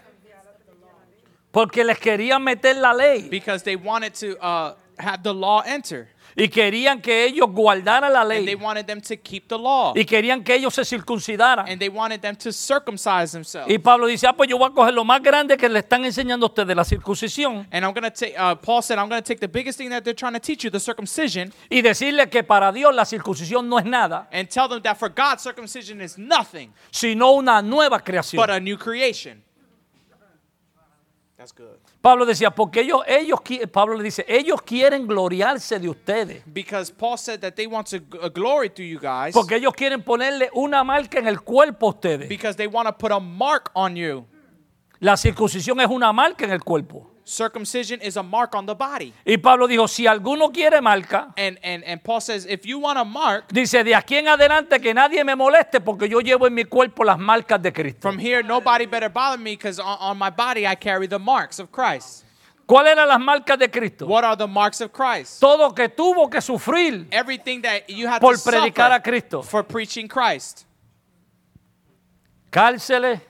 Porque les querían meter la ley because they wanted to uh, have the law enter. Y querían que ellos guardaran la And they ley wanted them to keep the law. y querían que ellos se circuncidaran. And they wanted them to circumcise themselves. Y Pablo dice, ah, pues yo voy a coger lo más grande que le están enseñando a ustedes, la circuncisión, And I'm going to take, uh, Paul said, I'm going to take the biggest thing that they're trying to teach you, the circumcision, y decirle que para Dios la circuncisión no es nada, and tell them that for God, circumcision is nothing sino una nueva creación. but a new creation. That's good. Pablo decía, porque ellos, ellos, Pablo le dice, ellos quieren gloriarse de ustedes. Because Paul said that they want to uh, glory through you guys Porque ellos quieren ponerle una marca en el cuerpo a ustedes. because they want to put a mark on you. La circuncisión es una marca en el cuerpo. Circumcision is a mark on the body. Y Pablo dijo, si alguno quiere marca, And, and, and Paul says, if you want a mark, dice, de aquí en adelante que nadie me moleste porque yo llevo en mi cuerpo las marcas de Cristo. from here, nobody better bother me because on, on my body I carry the marks of Christ. ¿Cuáles eran las marcas de Cristo? What are the marks of Christ? Todo que tuvo que sufrir Everything that you have por to predicar a suffer Cristo. for preaching Christ. Cárceles,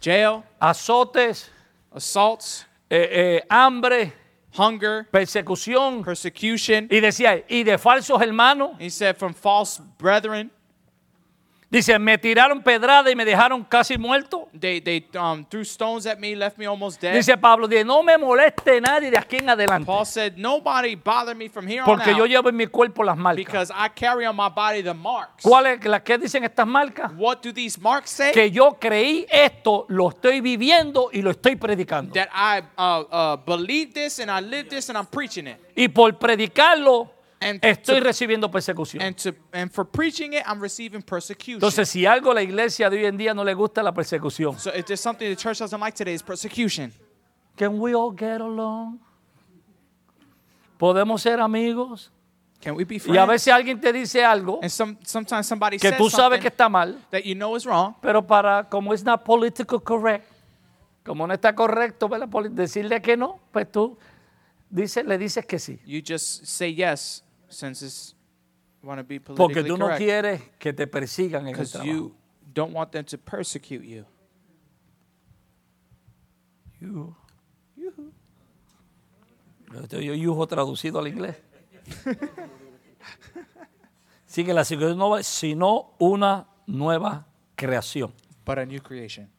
Jail, azotes, assaults, eh, eh, hambre, hunger, persecución. persecution. Y decía, y de falsos hermanos. He said, from false brethren. Dice, me tiraron pedrada y me dejaron casi muerto. They, they um, threw stones at me, left me almost dead. Dice Pablo, dice, no me moleste nadie de aquí en adelante. Paul said, nobody bother me from here on Porque yo out llevo en mi cuerpo las marcas. because I carry on my body the marks. ¿Cuáles las que dicen estas marcas? What do these marks say? Que yo creí esto, lo estoy viviendo y lo estoy predicando. That I uh, uh, believe this and I live this and I'm preaching it. Y por predicarlo, And estoy to- recibiendo persecución. And to and for preaching it, I'm receiving persecution. Entonces, si algo a la iglesia de hoy en día no le gusta la persecución, so if there's something the church doesn't like today, is persecution. can we all get along? Podemos ser amigos. Can we be Y friends? a veces alguien te dice algo and some sometimes somebody que says tú sabes que está mal, that you know is wrong, pero para como es not political correct, como no está correcto decirle que no, pues tú dices, le dices que sí. you just say yes since it's want to be Porque politically tú no correct. quieres que te persigan en el Because trabajo. you don't want them to persecute you. Yuhu. Yo yo yujo traducido al inglés. Sigue la circuncisión no sino una nueva creación. But a new creation.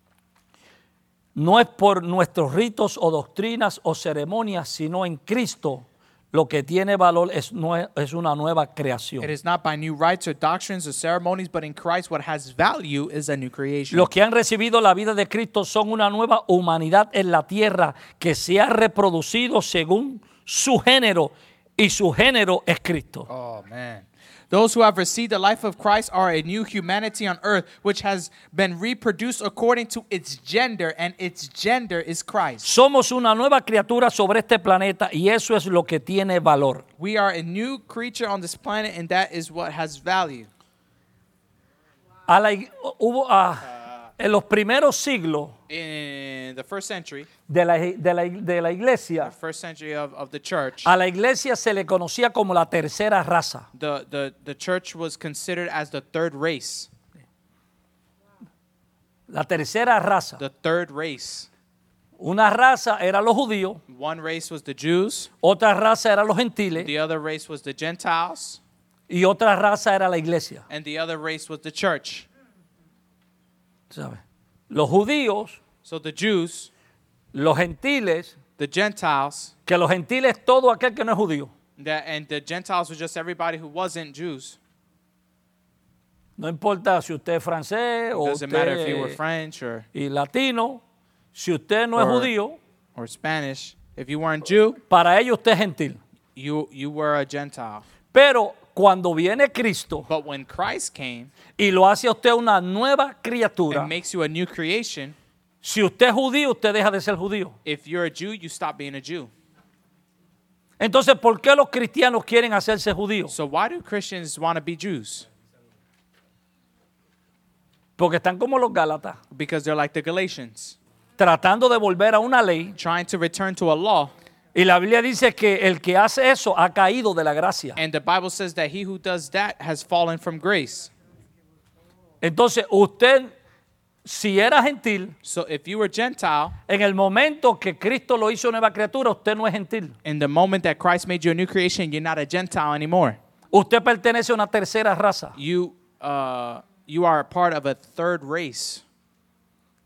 No es por nuestros ritos o doctrinas o ceremonias, sino en Cristo. Lo que tiene valor es, es una nueva creación. It is not by new rites or doctrines or ceremonies, but in Christ what has value is a new creation. Los que han recibido la vida de Cristo son una nueva humanidad en la tierra que se ha reproducido según su género y su género es Cristo. Oh man. Those who have received the life of Christ are a new humanity on earth, which has been reproduced according to its gender, and its gender is Christ. Somos una nueva criatura sobre este planeta y eso es lo que tiene valor. We are a new creature on this planet, and that is what has value. A la hubo, ah, en los primeros siglos In the first century, de la, de la- de la iglesia, the first century of, of the church, a la iglesia se le conocía como la tercera raza. the, the, the church was considered as the third race. La tercera raza. The third race. Una raza era los judíos, One race was the Jews, otra raza era los gentiles the other race was the Gentiles, y otra raza era la iglesia. and the other race was the church. ¿Sabe? Los judíos, So the Jews, los gentiles, the Gentiles, que los gentiles es todo aquel que no es judío. that, and the Gentiles were just everybody who wasn't Jews. No importa si usted es francés o Doesn't matter if you were usted French or, y latino, si usted no es Or- judío, or Spanish. If you weren't Jew, para ellos usted es gentil. you, you were a Gentile. Pero cuando viene Cristo But when Christ came y lo hace a usted una nueva criatura, and makes you a new creation, si usted es judío, usted deja de ser judío. if you're a Jew, you stop being a Jew. Entonces, ¿por qué los cristianos quieren hacerse judíos? So why do Christians want to be Jews? Porque están como los Gálatas, Because they're like the Galatians, tratando de volver a una ley. trying to return to a law. Y la Biblia dice que el que hace eso ha caído de la gracia. And the Bible says that he who does that has fallen from grace. Entonces, usted, si era gentil, So if you were Gentile, en el momento que Cristo lo hizo nueva criatura, usted no es gentil. in the moment that Christ made you a new creation, you're not a Gentile anymore. Usted pertenece a una tercera raza. You, uh, you are a part of a third race.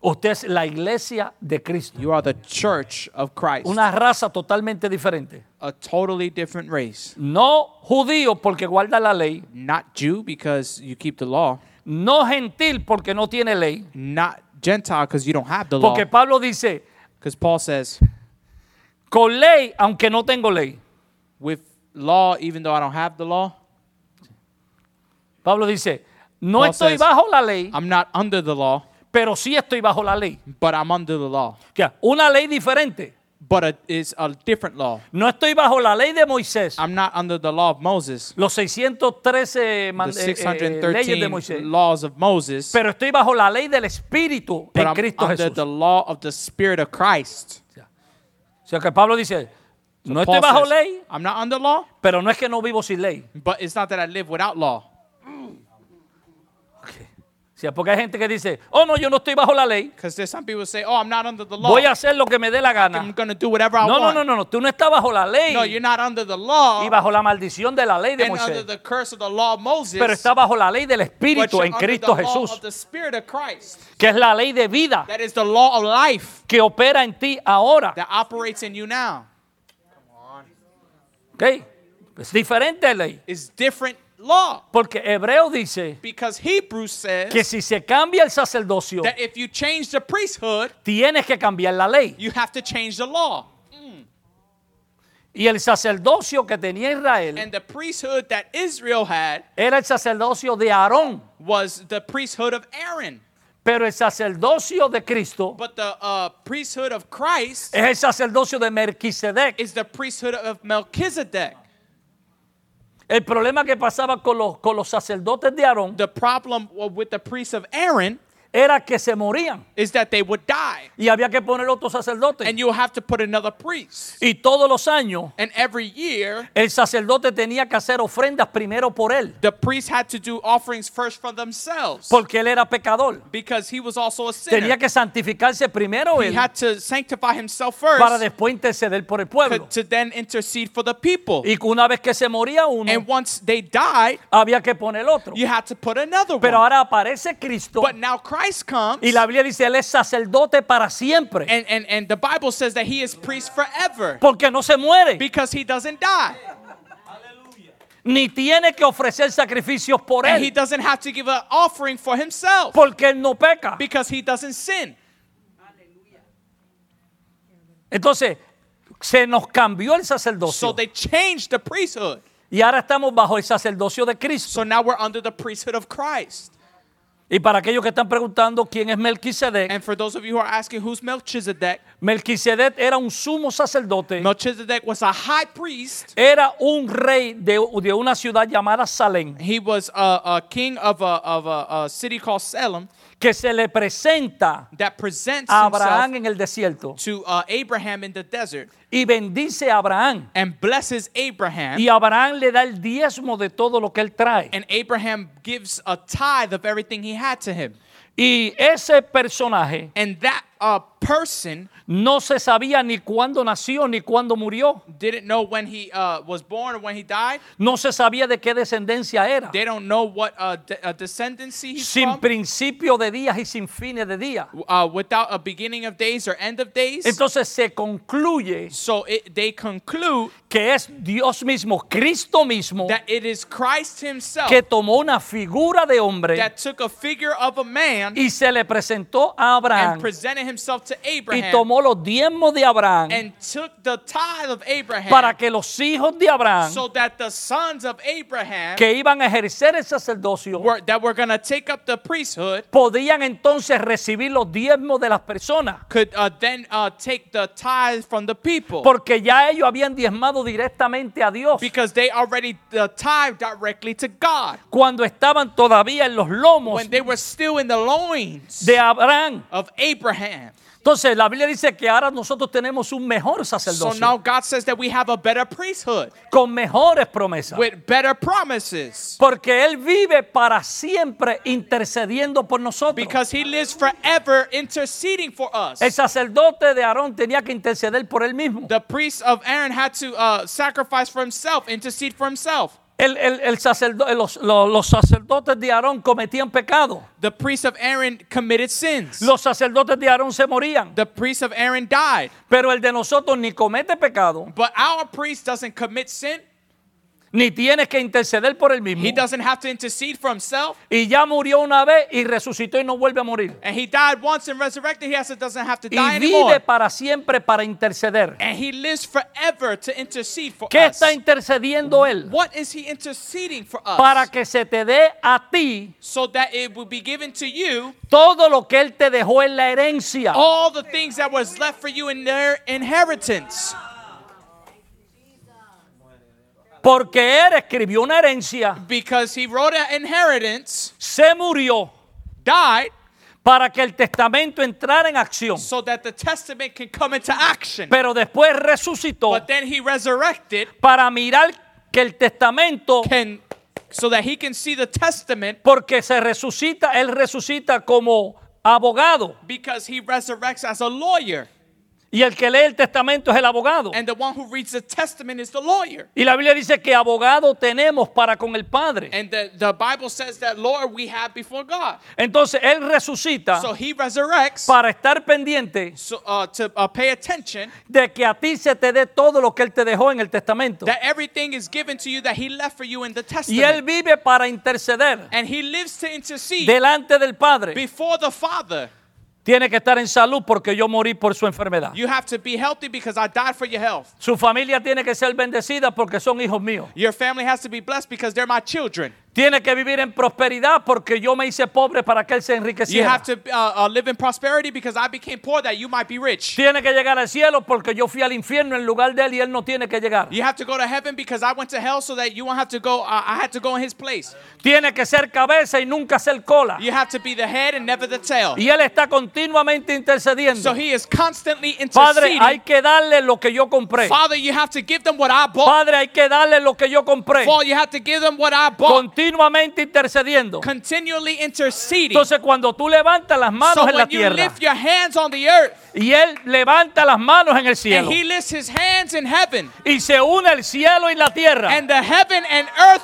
Usted es la iglesia de Cristo. You are the church of Christ, Una raza totalmente diferente. a totally different race. No judío porque guarda la ley. Not Jew because you keep the law, No gentil porque no tiene ley. not Gentile because you don't have the law. Porque Pablo dice, Because Paul says, con ley aunque no tengo ley. with law, even though I don't have the law, Pablo dice, no Paul estoy says, bajo la ley, I'm not under the law, pero sí estoy bajo la ley. but I'm under the law. Que Una ley diferente. But it is a different law. No estoy bajo la ley de Moisés. I'm not under the law of Moses, Los 613 man- the eh, eh, leyes de 613 Moisés. laws of Moses, Pero estoy bajo la ley del Espíritu but en I'm Cristo under Jesús. the law of the Spirit of Christ. O sea que Pablo dice, no Paul estoy bajo says, ley, I'm not under law, pero no es que no vivo sin ley. but it's not that I live without law. O sea, porque hay gente que dice, oh no, yo no estoy bajo la ley, say, oh, I'm not under the law. voy a hacer lo que me dé la I'm gana. to do whatever I No, no, want. no, no, no, tú no estás bajo la ley No, you're not under the law y bajo la maldición de la ley de under Moisés, the curse of the law of Moses. pero está bajo la ley del Espíritu en Cristo Jesús, of the Spirit of Christ. que es la ley de vida That is the law of life que opera en ti ahora. that operates in you now. ¿Ok? Es diferente ley, It's different law. porque Hebreo dice Because Hebrews says que si se cambia el sacerdocio, that if you change the priesthood, tienes que cambiar la ley. you have to change the law. Y el sacerdocio que tenía Israel And the priesthood that Israel had era el sacerdocio de Aarón, was the priesthood of Aaron. pero el sacerdocio de Cristo But the uh, priesthood of Christ es el sacerdocio de Melquisedec. is the priesthood of Melchizedek. El problema que pasaba con los, con los sacerdotes de Aarón The problem with the priests of Aaron era que se morían is that they would die. y había que poner otro sacerdote. And you have to put another priest. Y todos los años And every year, el sacerdote tenía que hacer ofrendas primero por él, the priest had to do offerings first for themselves porque él era pecador. because he was also a sinner. Tenía que santificarse primero He él had to sanctify himself para first después interceder por el pueblo. to then intercede for the people. Y una vez que se moría uno, And once they died, había que poner otro. you had to put another Pero one. ahora aparece Cristo But now Christ comes, y la Biblia dice, Él es sacerdote para siempre, and, and, and the Bible says that he is priest forever porque no se muere, because he doesn't die. ni tiene que ofrecer sacrificios por And he Él, doesn't have to give an offering for himself porque Él no peca. because he doesn't sin. Entonces, se nos cambió el So sacerdocio they changed the priesthood. y ahora estamos bajo el sacerdocio de Cristo. So now we're under the priesthood of Christ. Y para aquellos que están preguntando quién es Melquisedec, And for those of you who are asking who's Melchizedek, Melquisedec era un sumo sacerdote, Melchizedek was a high priest. era un rey de, de una ciudad llamada Salem, He was a, a king of, a, of a, a city called Salem que se le presenta that presents a Abraham en el desierto to uh, Abraham in the desert y bendice a Abraham. and blesses Abraham. Y Abraham le da el diezmo de todo lo que él trae. And Abraham gives a tithe of everything he had to him. Y ese personaje And that uh, person no se sabía ni cuándo nació ni cuándo murió. didn't know when he uh, was born or when he died. No se sabía de qué descendencia era. They don't know what uh, de- uh, descendancy he's Sin from. principio de días y sin fines de días. Uh, without a beginning of days or end of days. Entonces se concluye So it, they conclude que es Dios mismo, Cristo mismo, that it is Christ himself que tomó una figura de hombre that took a figure of a man y se le presentó a and Abraham presented himself to y Abraham tomó los diezmos de Abraham and took the tithe of Abraham para que los hijos de Abraham so that the sons of Abraham que iban a ejercer el sacerdocio were, that were going to take up the priesthood podían entonces recibir los diezmos de las personas. could uh, then uh, take the tithe from the people Porque ya ellos habían diezmado directamente a Dios because they already the tithe directly to God cuando estaban todavía en los lomos when they were still in the loins de Abraham. of Abraham. Entonces la Biblia dice que ahora nosotros tenemos un mejor So sacerdocio now God says that we have a better priesthood con mejores promesas. with better promises Porque Él vive para siempre intercediendo por nosotros. because he lives forever interceding for us. El sacerdote de Aarón tenía que interceder por él mismo. The priest of Aaron had to uh, sacrifice for himself, intercede for himself. El, el- el sacerdo- los, los- los sacerdotes de Aarón cometían pecado. The priest of Aaron committed sins. Los sacerdotes de Aarón se morían. The priest of Aaron died. Pero el de nosotros ni comete pecado, But our priest doesn't commit sin. Ni tiene que interceder por él mismo. He doesn't have to intercede for himself. Y ya murió una vez y resucitó y no vuelve a morir. And he died once and resurrected. He also doesn't have to die Y anymore. vive para siempre para interceder. And he lives forever to intercede for ¿Qué us. está intercediendo él? What is he interceding for us? Para que se te dé a ti so that it will be given to you todo lo que él te dejó en la herencia. all the things that was left for you in their inheritance. Porque él escribió una herencia, Because he wrote an inheritance, se murió died, para que el testamento entrara en acción. so that the testament can come into action. Pero después resucitó But then he resurrected para mirar que el testamento, can so that he can see the testament porque se resucita, él resucita como abogado. because he resurrects as a lawyer. Y el que lee el testamento es el abogado. And the one who reads the testament is the lawyer. Y la Biblia dice que abogado tenemos para con el Padre. And the, the Bible says that Lord we have before God. Entonces él resucita So he resurrects para estar pendiente so, uh, to uh, pay attention de que a ti se te dé todo lo que él te dejó en el testamento. that everything is given to you that he left for you in the Y él testament. vive para interceder And he lives to intercede delante del Padre. before the Father. Tiene que estar en salud porque yo morí por su enfermedad. You have to be healthy because I died for your health. Su familia tiene que ser bendecida porque son hijos míos. Your family has to be blessed because they're my children. Tiene que vivir en prosperidad porque yo me hice pobre para que él se You enriqueciera. have to uh, uh, live in prosperity because I became poor that you might be rich. Tiene que llegar al cielo porque yo fui al infierno en lugar de él y él no tiene que llegar. You have to go to heaven because I went to hell so that you won't have to go. Uh, I had to go in his place. Tiene que ser cabeza y nunca ser cola. You have to be the head and never the tail. Y él está continuamente intercediendo. So he is constantly Padre, interceding. hay que darle lo que yo compré. Father, you have to give them what I bought. Padre, hay que darle lo que yo compré. Father, you have to give them what I bought. Continuamente intercediendo. Continually interceding. Entonces, cuando tú levantas las manos So en la you tierra lift your hands on the earth y él levanta las manos en el cielo and he lifts his hands in heaven y se une el cielo y la tierra, and the heaven and earth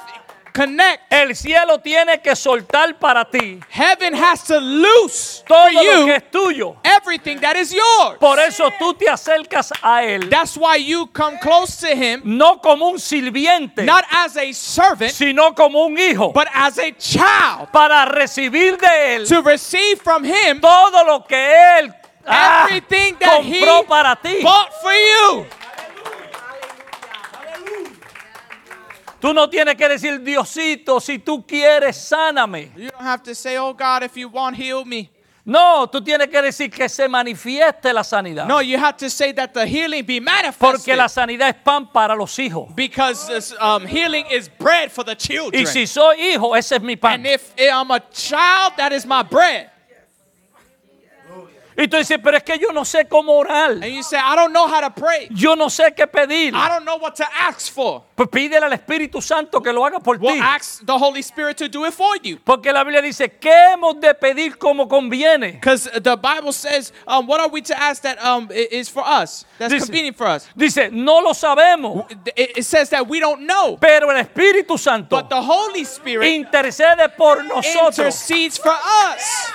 connect, el cielo tiene que soltar para ti heaven has to loose todo for lo que you es tuyo. everything that is yours. Por eso tú te acercas a él That's why you come close to him, no como un sirviente, not as a servant, sino como un hijo but as a child para recibir de él to receive from him todo lo que él ah, everything that he compró para ti. bought for you. Tú no tienes que decir, Diosito, si tú quieres, sáname. You don't have to say, Oh God, if you want, heal me. No, tú tienes que decir que se manifieste la sanidad. No, you have to say that the healing be manifested. Porque la sanidad es pan para los hijos. because this, um, healing is bread for the children. Y si soy hijo, ese es mi pan. and if I'm a child, that is my bread. Y tú dices, pero es que yo no sé cómo orar. And you say, I don't know how to pray. Yo no sé qué pedir. I don't know what to ask for. Pues pídele al Espíritu Santo que lo haga por Well, ti. ask the Holy Spirit to do it for you. Porque la Biblia dice, ¿qué hemos de pedir como conviene? Because the Bible says, um, what are we to ask that um, is for us? That's Dice- convenient for us. Dice, no lo sabemos, It, it says that we don't know. pero el Espíritu Santo But the Holy Spirit intercede por nosotros. intercedes for us.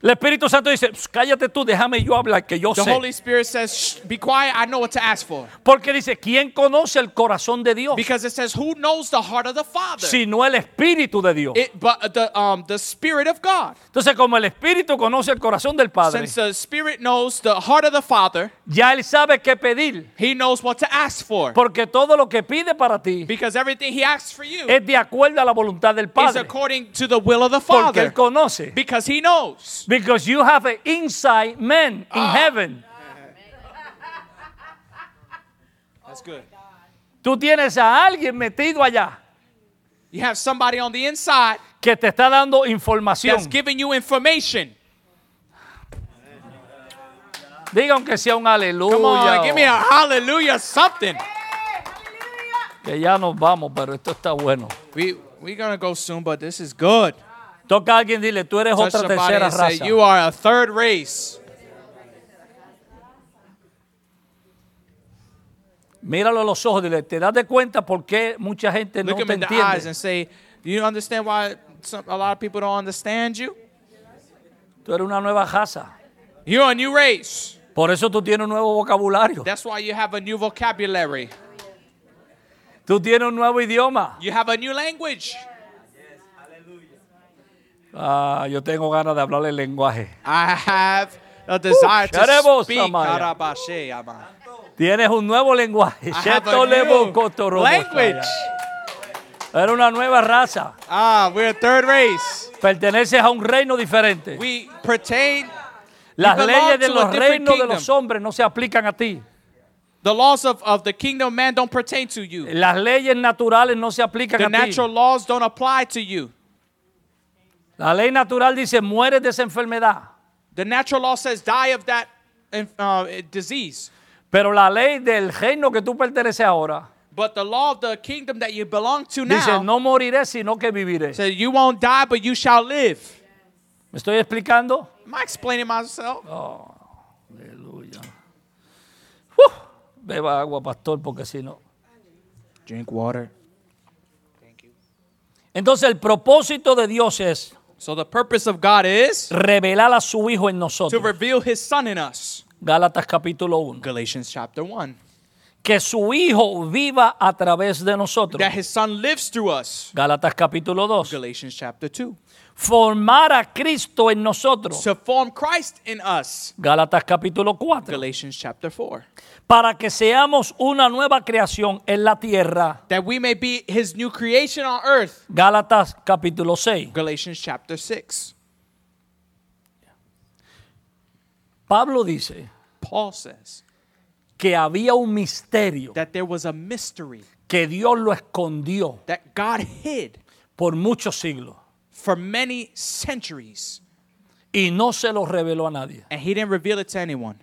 El Espíritu Santo dice, "Pss, cállate tú, déjame yo hablar, que yo The sé. Holy Spirit says, be quiet, I know what to ask for. Porque dice, ¿quién conoce el corazón de Dios? Because it says, who knows the heart of the Father? Sino el Espíritu de Dios. It, but the, um, the Spirit of God. Entonces, como el Espíritu conoce el corazón del Padre, Since the Spirit knows the heart of the Father, ya Él sabe qué pedir. He knows what to ask for. Porque todo lo que pide para ti Because everything He asks for you es de acuerdo a la voluntad del is Padre. according to the will of the Porque Father. Él conoce. Because He knows. Because you have an inside man in heaven. That's good. Tú tienes a alguien metido allá You have somebody on the inside que te está dando información. that's giving you information. Diga aunque sea un aleluya. Come on, give me a hallelujah, something. que ya nos vamos, pero esto está bueno. We we're gonna go soon, but this is good. Toca a alguien dile, tú eres Touch otra somebody tercera and say, raza. you are a third race. Míralo a los ojos, dile, ¿te das de cuenta por qué mucha gente no Look him te in the eyes entiende? and say, do you understand why some, a lot of people don't understand you? Tú eres una nueva raza. You're a new race. Por eso tú tienes un nuevo vocabulario. That's why you have a new vocabulary. Tú tienes un nuevo idioma. You have a new language. Ah, yo tengo ganas de hablar el lenguaje. I have a desire to Sharebo speak. Karabashe, ama. Tienes un nuevo lenguaje. I have a Shetolebo new kotorobo language. Eres una nueva raza. Ah, we're a third race. Perteneces a un reino diferente. We pertain. Las belong leyes de to los reinos de kingdom. los hombres no se aplican a ti. The laws of, of the kingdom of man don't pertain to you. Las leyes naturales no se aplican The a ti. natural laws don't apply to you. La ley natural dice, mueres de esa enfermedad. The natural law says die of that uh, disease. Pero la ley del reino que tú perteneces ahora But the law of the kingdom that you belong to dice, now no moriré, sino que viviré. says you won't die, but you shall live. ¿Me estoy explicando? Am I explaining myself? Aleluya. Uf, beba agua, pastor, porque si no. Drink water. Entonces el propósito de Dios es So the purpose of God is revelar a su Hijo en to nosotros. reveal his son in us. Gálatas capítulo 1. Galatians chapter 1. Que su Hijo viva a través de nosotros. That his son lives through us. Gálatas capítulo 2. Galatians chapter 2. Formar a Cristo en nosotros. To form Christ in us. Gálatas capítulo 4. Galatians chapter 4. Para que seamos una nueva creación en la tierra. That we may be his new creation on earth. Gálatas capítulo 6. Galatians chapter 6. Pablo dice Paul says que había un misterio that there was a mystery que Dios lo escondió that God hid por muchos siglos for many centuries y no se lo reveló a nadie. and he didn't reveal it to anyone.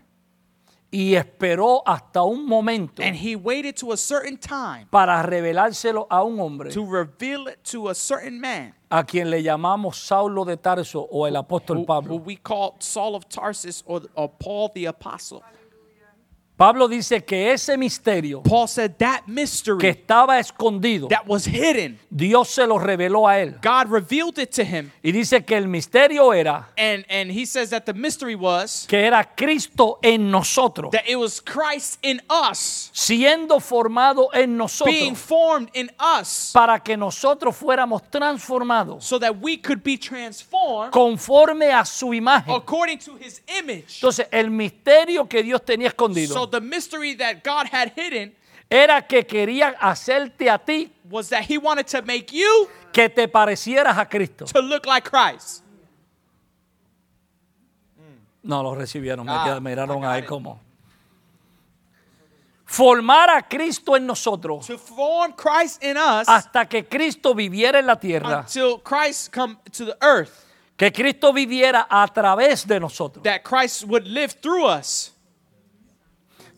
Y esperó hasta un momento And he waited to a certain time para revelárselo a un hombre to reveal it to a certain man a quien le llamamos Saulo de Tarso o el apóstol who, who we call Saul of Tarsus or, or Paul the apostle. Pablo dice que ese misterio Paul said that que mystery estaba escondido, that was hidden, Dios se lo reveló a él. God revealed it to him. Y dice que el misterio era And and he says that the mystery was que era Cristo en nosotros, that it was Christ in us, siendo formado en being nosotros, formed in us, para que nosotros fuéramos transformados so that we could be transformed conforme a su imagen. according to his image. Entonces, el misterio que Dios tenía escondido So the mystery that God had hidden era que quería hacerte a ti was that he wanted to make you que te parecieras a Cristo. to look like Christ. No lo recibieron, me Ah, quedaron- miraron got ahí it. como. Formar a Cristo en nosotros To form Christ in us hasta que Cristo viviera en la tierra, until Christ come to the earth, que Cristo viviera a través de nosotros. that Christ would live through us.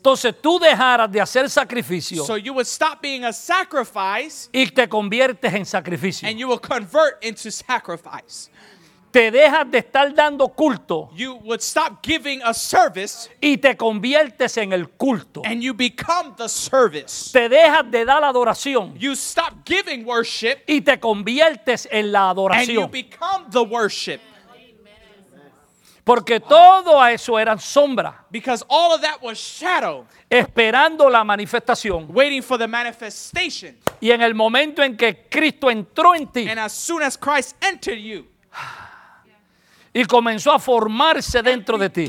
Entonces tú dejaras de hacer sacrificio So you would stop being a sacrifice y te conviertes en sacrificio. and you will convert into sacrifice. Te dejas de estar dando culto You would stop giving a service y te conviertes en el culto. and you become the service. Te dejas de dar adoración You stop giving worship y te conviertes en la and you adoración. become the worship. Porque todo eso eran sombras, Because all of that was shadow, esperando la manifestación. waiting for the manifestation. Y en el momento en que Cristo entró en ti And as soon as Christ entered you, y comenzó a formarse dentro de ti,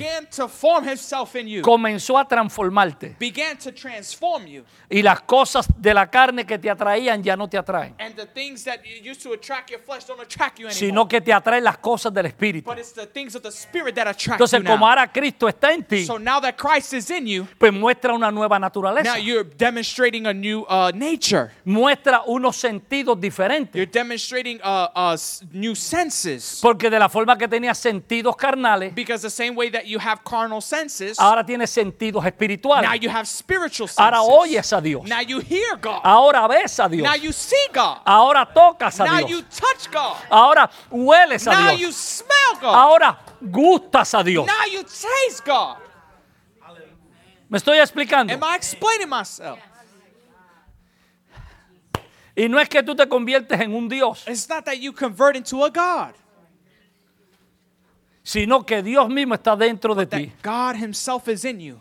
comenzó a transformarte. began to transform you. Y las cosas de la carne que te atraían ya no te atraen, And the things that used to attract your flesh don't attract you anymore. sino que te atraen las cosas del Espíritu. Entonces, como ahora Cristo está en ti, So now that Christ is in you, pues muestra una nueva now naturaleza, you're demonstrating a new uh, nature. muestra unos sentidos diferentes. You're demonstrating uh, uh, s- new senses. Porque de la forma que tenía sentidos carnales, Because the same way that you have carnal senses, ahora tiene sentidos now espirituales. you have spiritual senses. Ahora oyes a Dios. Now you hear God. Ahora ves a Dios. Now you see God. Ahora tocas a Now you Dios. touch God. Ahora hueles a Now you Dios. smell God. Ahora gustas a Dios. Now you taste God. ¿Me estoy explicando? Am I explaining myself? Y no es que tú te conviertes en un Dios, It's not that you convert into a God, sino que Dios mismo está dentro de ti, God Himself is in you,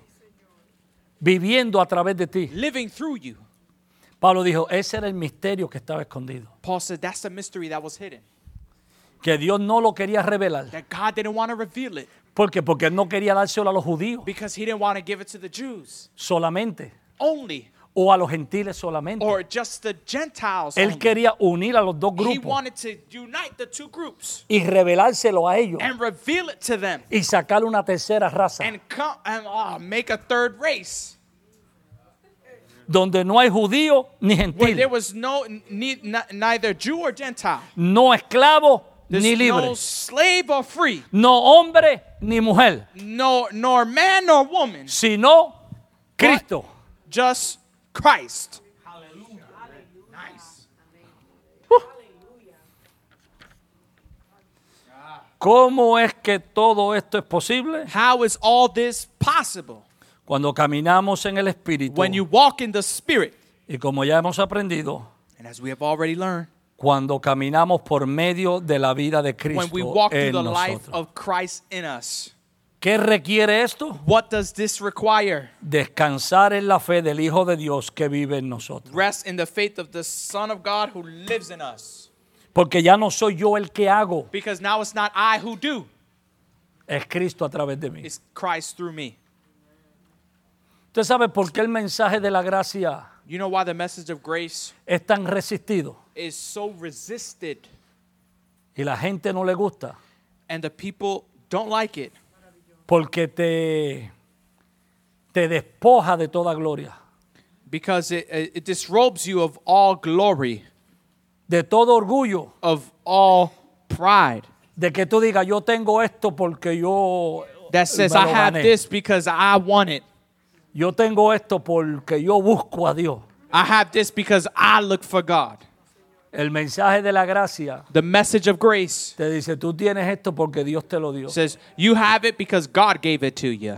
viviendo a través de ti. living through you. Pablo dijo, ese era el misterio que estaba escondido. Paul said that's the mystery that was hidden. Que Dios no lo quería revelar. That God didn't want to reveal it ¿Por qué? Porque Él no quería dárselo a los judíos because He didn't want to give it to the Jews solamente, only o a los gentiles solamente. or just the Gentiles. Él only. quería unir a los dos He grupos wanted to unite the two groups y revelárselo a ellos and reveal it to them y sacar una tercera raza and come and uh, make a third race donde no hay judío ni where there gentil, was no ne- neither Jew or Gentile. no esclavo There's ni libre, no slave or free, no hombre ni mujer, no nor man nor woman, sino Cristo. just Christ. ¿Cómo es que todo esto es posible? How is all this possible? Cuando caminamos en el Espíritu When you walk in the Spirit, y como ya hemos aprendido, and as we have already learned, cuando caminamos por medio de la vida de when we Cristo walk through en the life nosotros. ¿Qué requiere esto? what does this require? Descansar en la fe del Hijo de Dios que vive en nosotros. Rest in the faith of the Son of God who lives in us. Porque ya no soy yo el que hago, Because now it's not I who do, es Cristo a través de mí. it's Christ through me. ¿Usted sabe por qué el mensaje de la gracia You know why the message of grace es tan resistido is so resisted y la gente no le gusta? and the people don't like it? Porque te, te despoja de toda gloria, Because it, it disrobes you of all glory, de todo orgullo, of all pride. de que tú digas, yo tengo esto porque yo That says, me I lo have gané. this because I want it. Yo tengo esto porque yo busco a Dios. I have this because I look for God. El mensaje de la gracia The message of grace te dice, tú tienes esto porque Dios te lo dio. says, You have it because God gave it to you.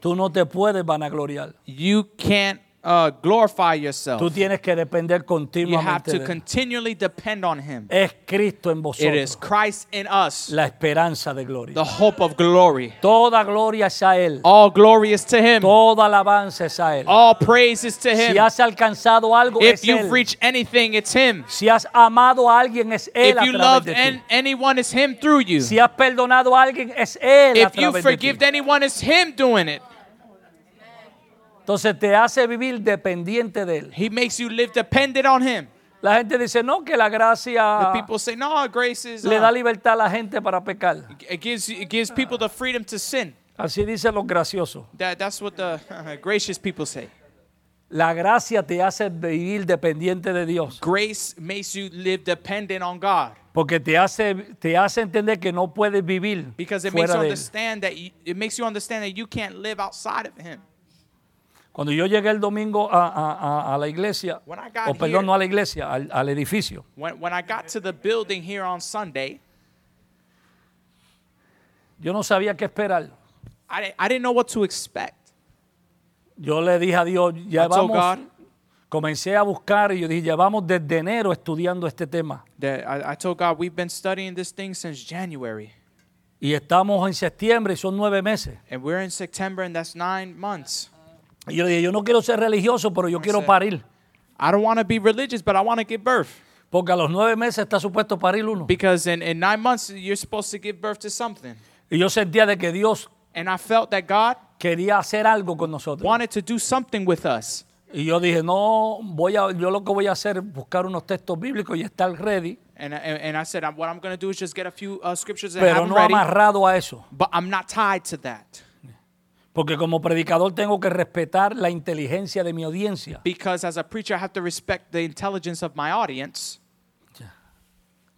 Tú no te puedes vanagloriar. You can't uh, glorify yourself. Tú tienes que depender You have to de continually depend on Him. Es Cristo en It is Christ in us, la esperanza de gloria. the hope of glory. Toda gloria es a Él. All glory is to Him. Toda alabanza es a Él. All praise is to Si Him. has alcanzado algo, If es you've Él. reached anything, it's Him. Si has amado a alguien, es Él If a you loved an- anyone, it's Him through you. Si has perdonado a alguien, es Él a If you través de ti. forgive anyone, it's Him doing it. Entonces te hace vivir dependiente de Él. He makes you live dependent on Him. La gente dice, no, que la The gracia people say, no, grace is. le da uh, libertad a la gente para pecar. it gives it gives people the freedom to sin. Así dicen los graciosos. That that's what the gracious people say. La gracia te hace vivir dependiente de Dios. Grace makes you live dependent on God Porque te hace, te hace entender que no puedes vivir because it makes fuera you de Él. understand that you, it makes you understand that you can't live outside of Him. Cuando yo llegué el domingo a, a- a- a la iglesia, When I got o perdón, here- no a la iglesia, al, al edificio, When when I got to the building here on Sunday, yo no sabía qué esperar. I didn't, I didn't know what to expect. Yo le dije a Dios, ya I vamos, God comencé a buscar y yo dije, llevamos desde enero estudiando este tema. I, I told God we've been studying this thing since January. Y estamos en septiembre y son nueve meses. And we're in September, and that's nine months. Y yo dije, yo no quiero ser religioso, pero yo quiero said- parir. I don't want to be religious, but I want to give birth. Porque a los nueve meses está supuesto parir uno. Because in, in nine months, you're supposed to give birth to something. Y yo sentía de que Dios And I felt that God quería hacer algo con nosotros. wanted to do something with us. Y yo dije, no, voy a, yo lo que voy a hacer es buscar unos textos bíblicos y estar ready, And, I- and, and I said, what I'm going to do is just get a few uh, scriptures and pero have no ready. amarrado a eso. But I'm not tied to that. Porque como predicador tengo que respetar la inteligencia de mi audiencia. Because as a preacher, I have to respect the intelligence of my audience.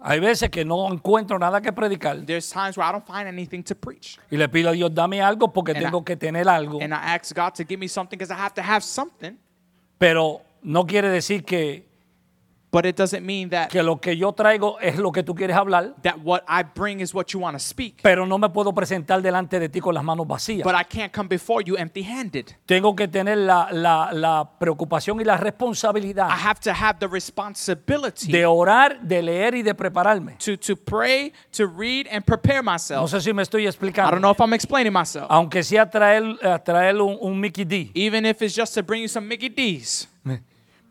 Hay veces que no encuentro nada que predicar There's times where I don't find anything to preach. y le pido a Dios, dame algo porque And tengo I- que tener algo. And I ask God to give me something because I have to have something. Pero no quiere decir que, But it doesn't mean that, que lo que yo traigo es lo que tú quieres hablar, that what I bring is what you want to speak. pero no me puedo presentar delante de ti con las manos vacías. But I can't come before you empty handed. Tengo que tener la, la- la preocupación y la responsabilidad I have to have the responsibility de orar, de leer y de prepararme. to, to pray, to read, and prepare No myself. sé si me estoy I don't explicando. know if I'm explaining myself. Aunque sea traer, eh, traer un, un Mickey D. Even if it's just to bring you some Mickey D's.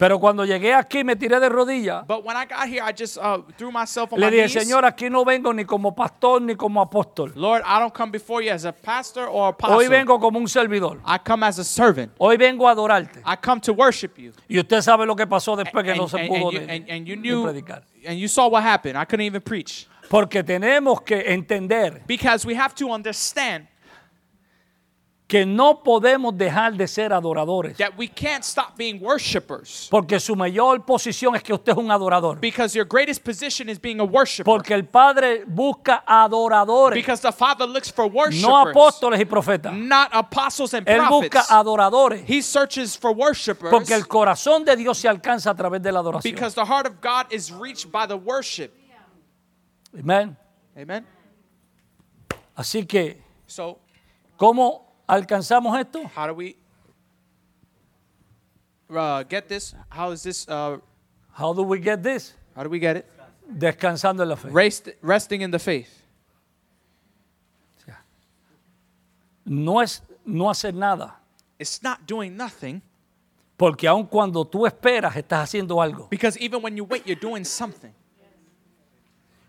Pero cuando llegué aquí me tiré de rodillas. But when I got here, I just uh, threw myself on Le my dije, knees. Señor, aquí no vengo ni como pastor ni como apóstol. Lord, I don't come before you as a pastor or Hoy apostle. vengo como un servidor. I come as a servant. Hoy vengo a adorarte. I come to worship you. Y usted sabe lo que pasó después que And, no se and- pudo you, de- you de knew, predicar. and you saw what happened. I couldn't even preach Porque tenemos que entender because we have to understand que no podemos dejar de ser adoradores. that we can't stop being worshipers Porque su mayor posición es que usted es un adorador. because your greatest position is being a worshiper. Porque el Padre busca adoradores, Because the Father looks for worshipers, no apóstoles y profetas. not apostles and Él busca prophets. adoradores. He searches for worshipers Porque el corazón de Dios se alcanza a través de la adoración. because the heart of God is reached by the worship. Amén. Amen. Así que, So, ¿cómo alcanzamos esto? how do we uh, get this? How is this? Uh, How do we get this? how do we get it? Descansando en la fe. Rest, resting in the faith. No es no hacer nada. It's not doing nothing Porque aun cuando tú esperas, estás haciendo algo. because even when you wait, you're doing something.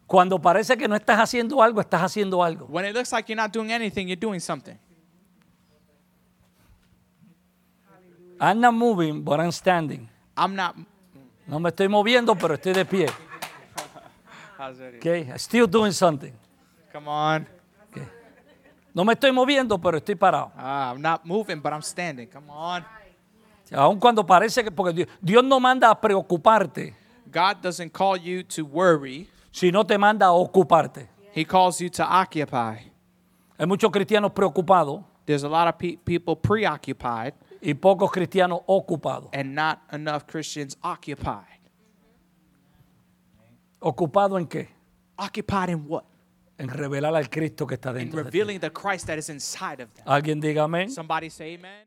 Cuando parece que no estás haciendo algo, estás haciendo algo. When it looks like you're not doing anything, you're doing something. I'm not moving, but I'm standing. I'm not. No me estoy moviendo, pero estoy de pie. Okay? I'm still doing something. Come on. No me estoy moviendo, pero estoy parado. Ah, I'm not moving, but I'm standing. Come on. Aun cuando parece que, porque Dios, Dios no manda a preocuparte, God doesn't call you to worry, sino te manda a ocuparte. He calls you to occupy. Hay muchos cristianos preocupados There's a lot of pe- people preoccupied y pocos cristianos ocupados. and not enough Christians occupied. ¿Ocupado en qué? Occupied in what? En revelar al Cristo que está In dentro de ti. revealing the Christ that is inside of them. Alguien diga amén. Somebody say amen.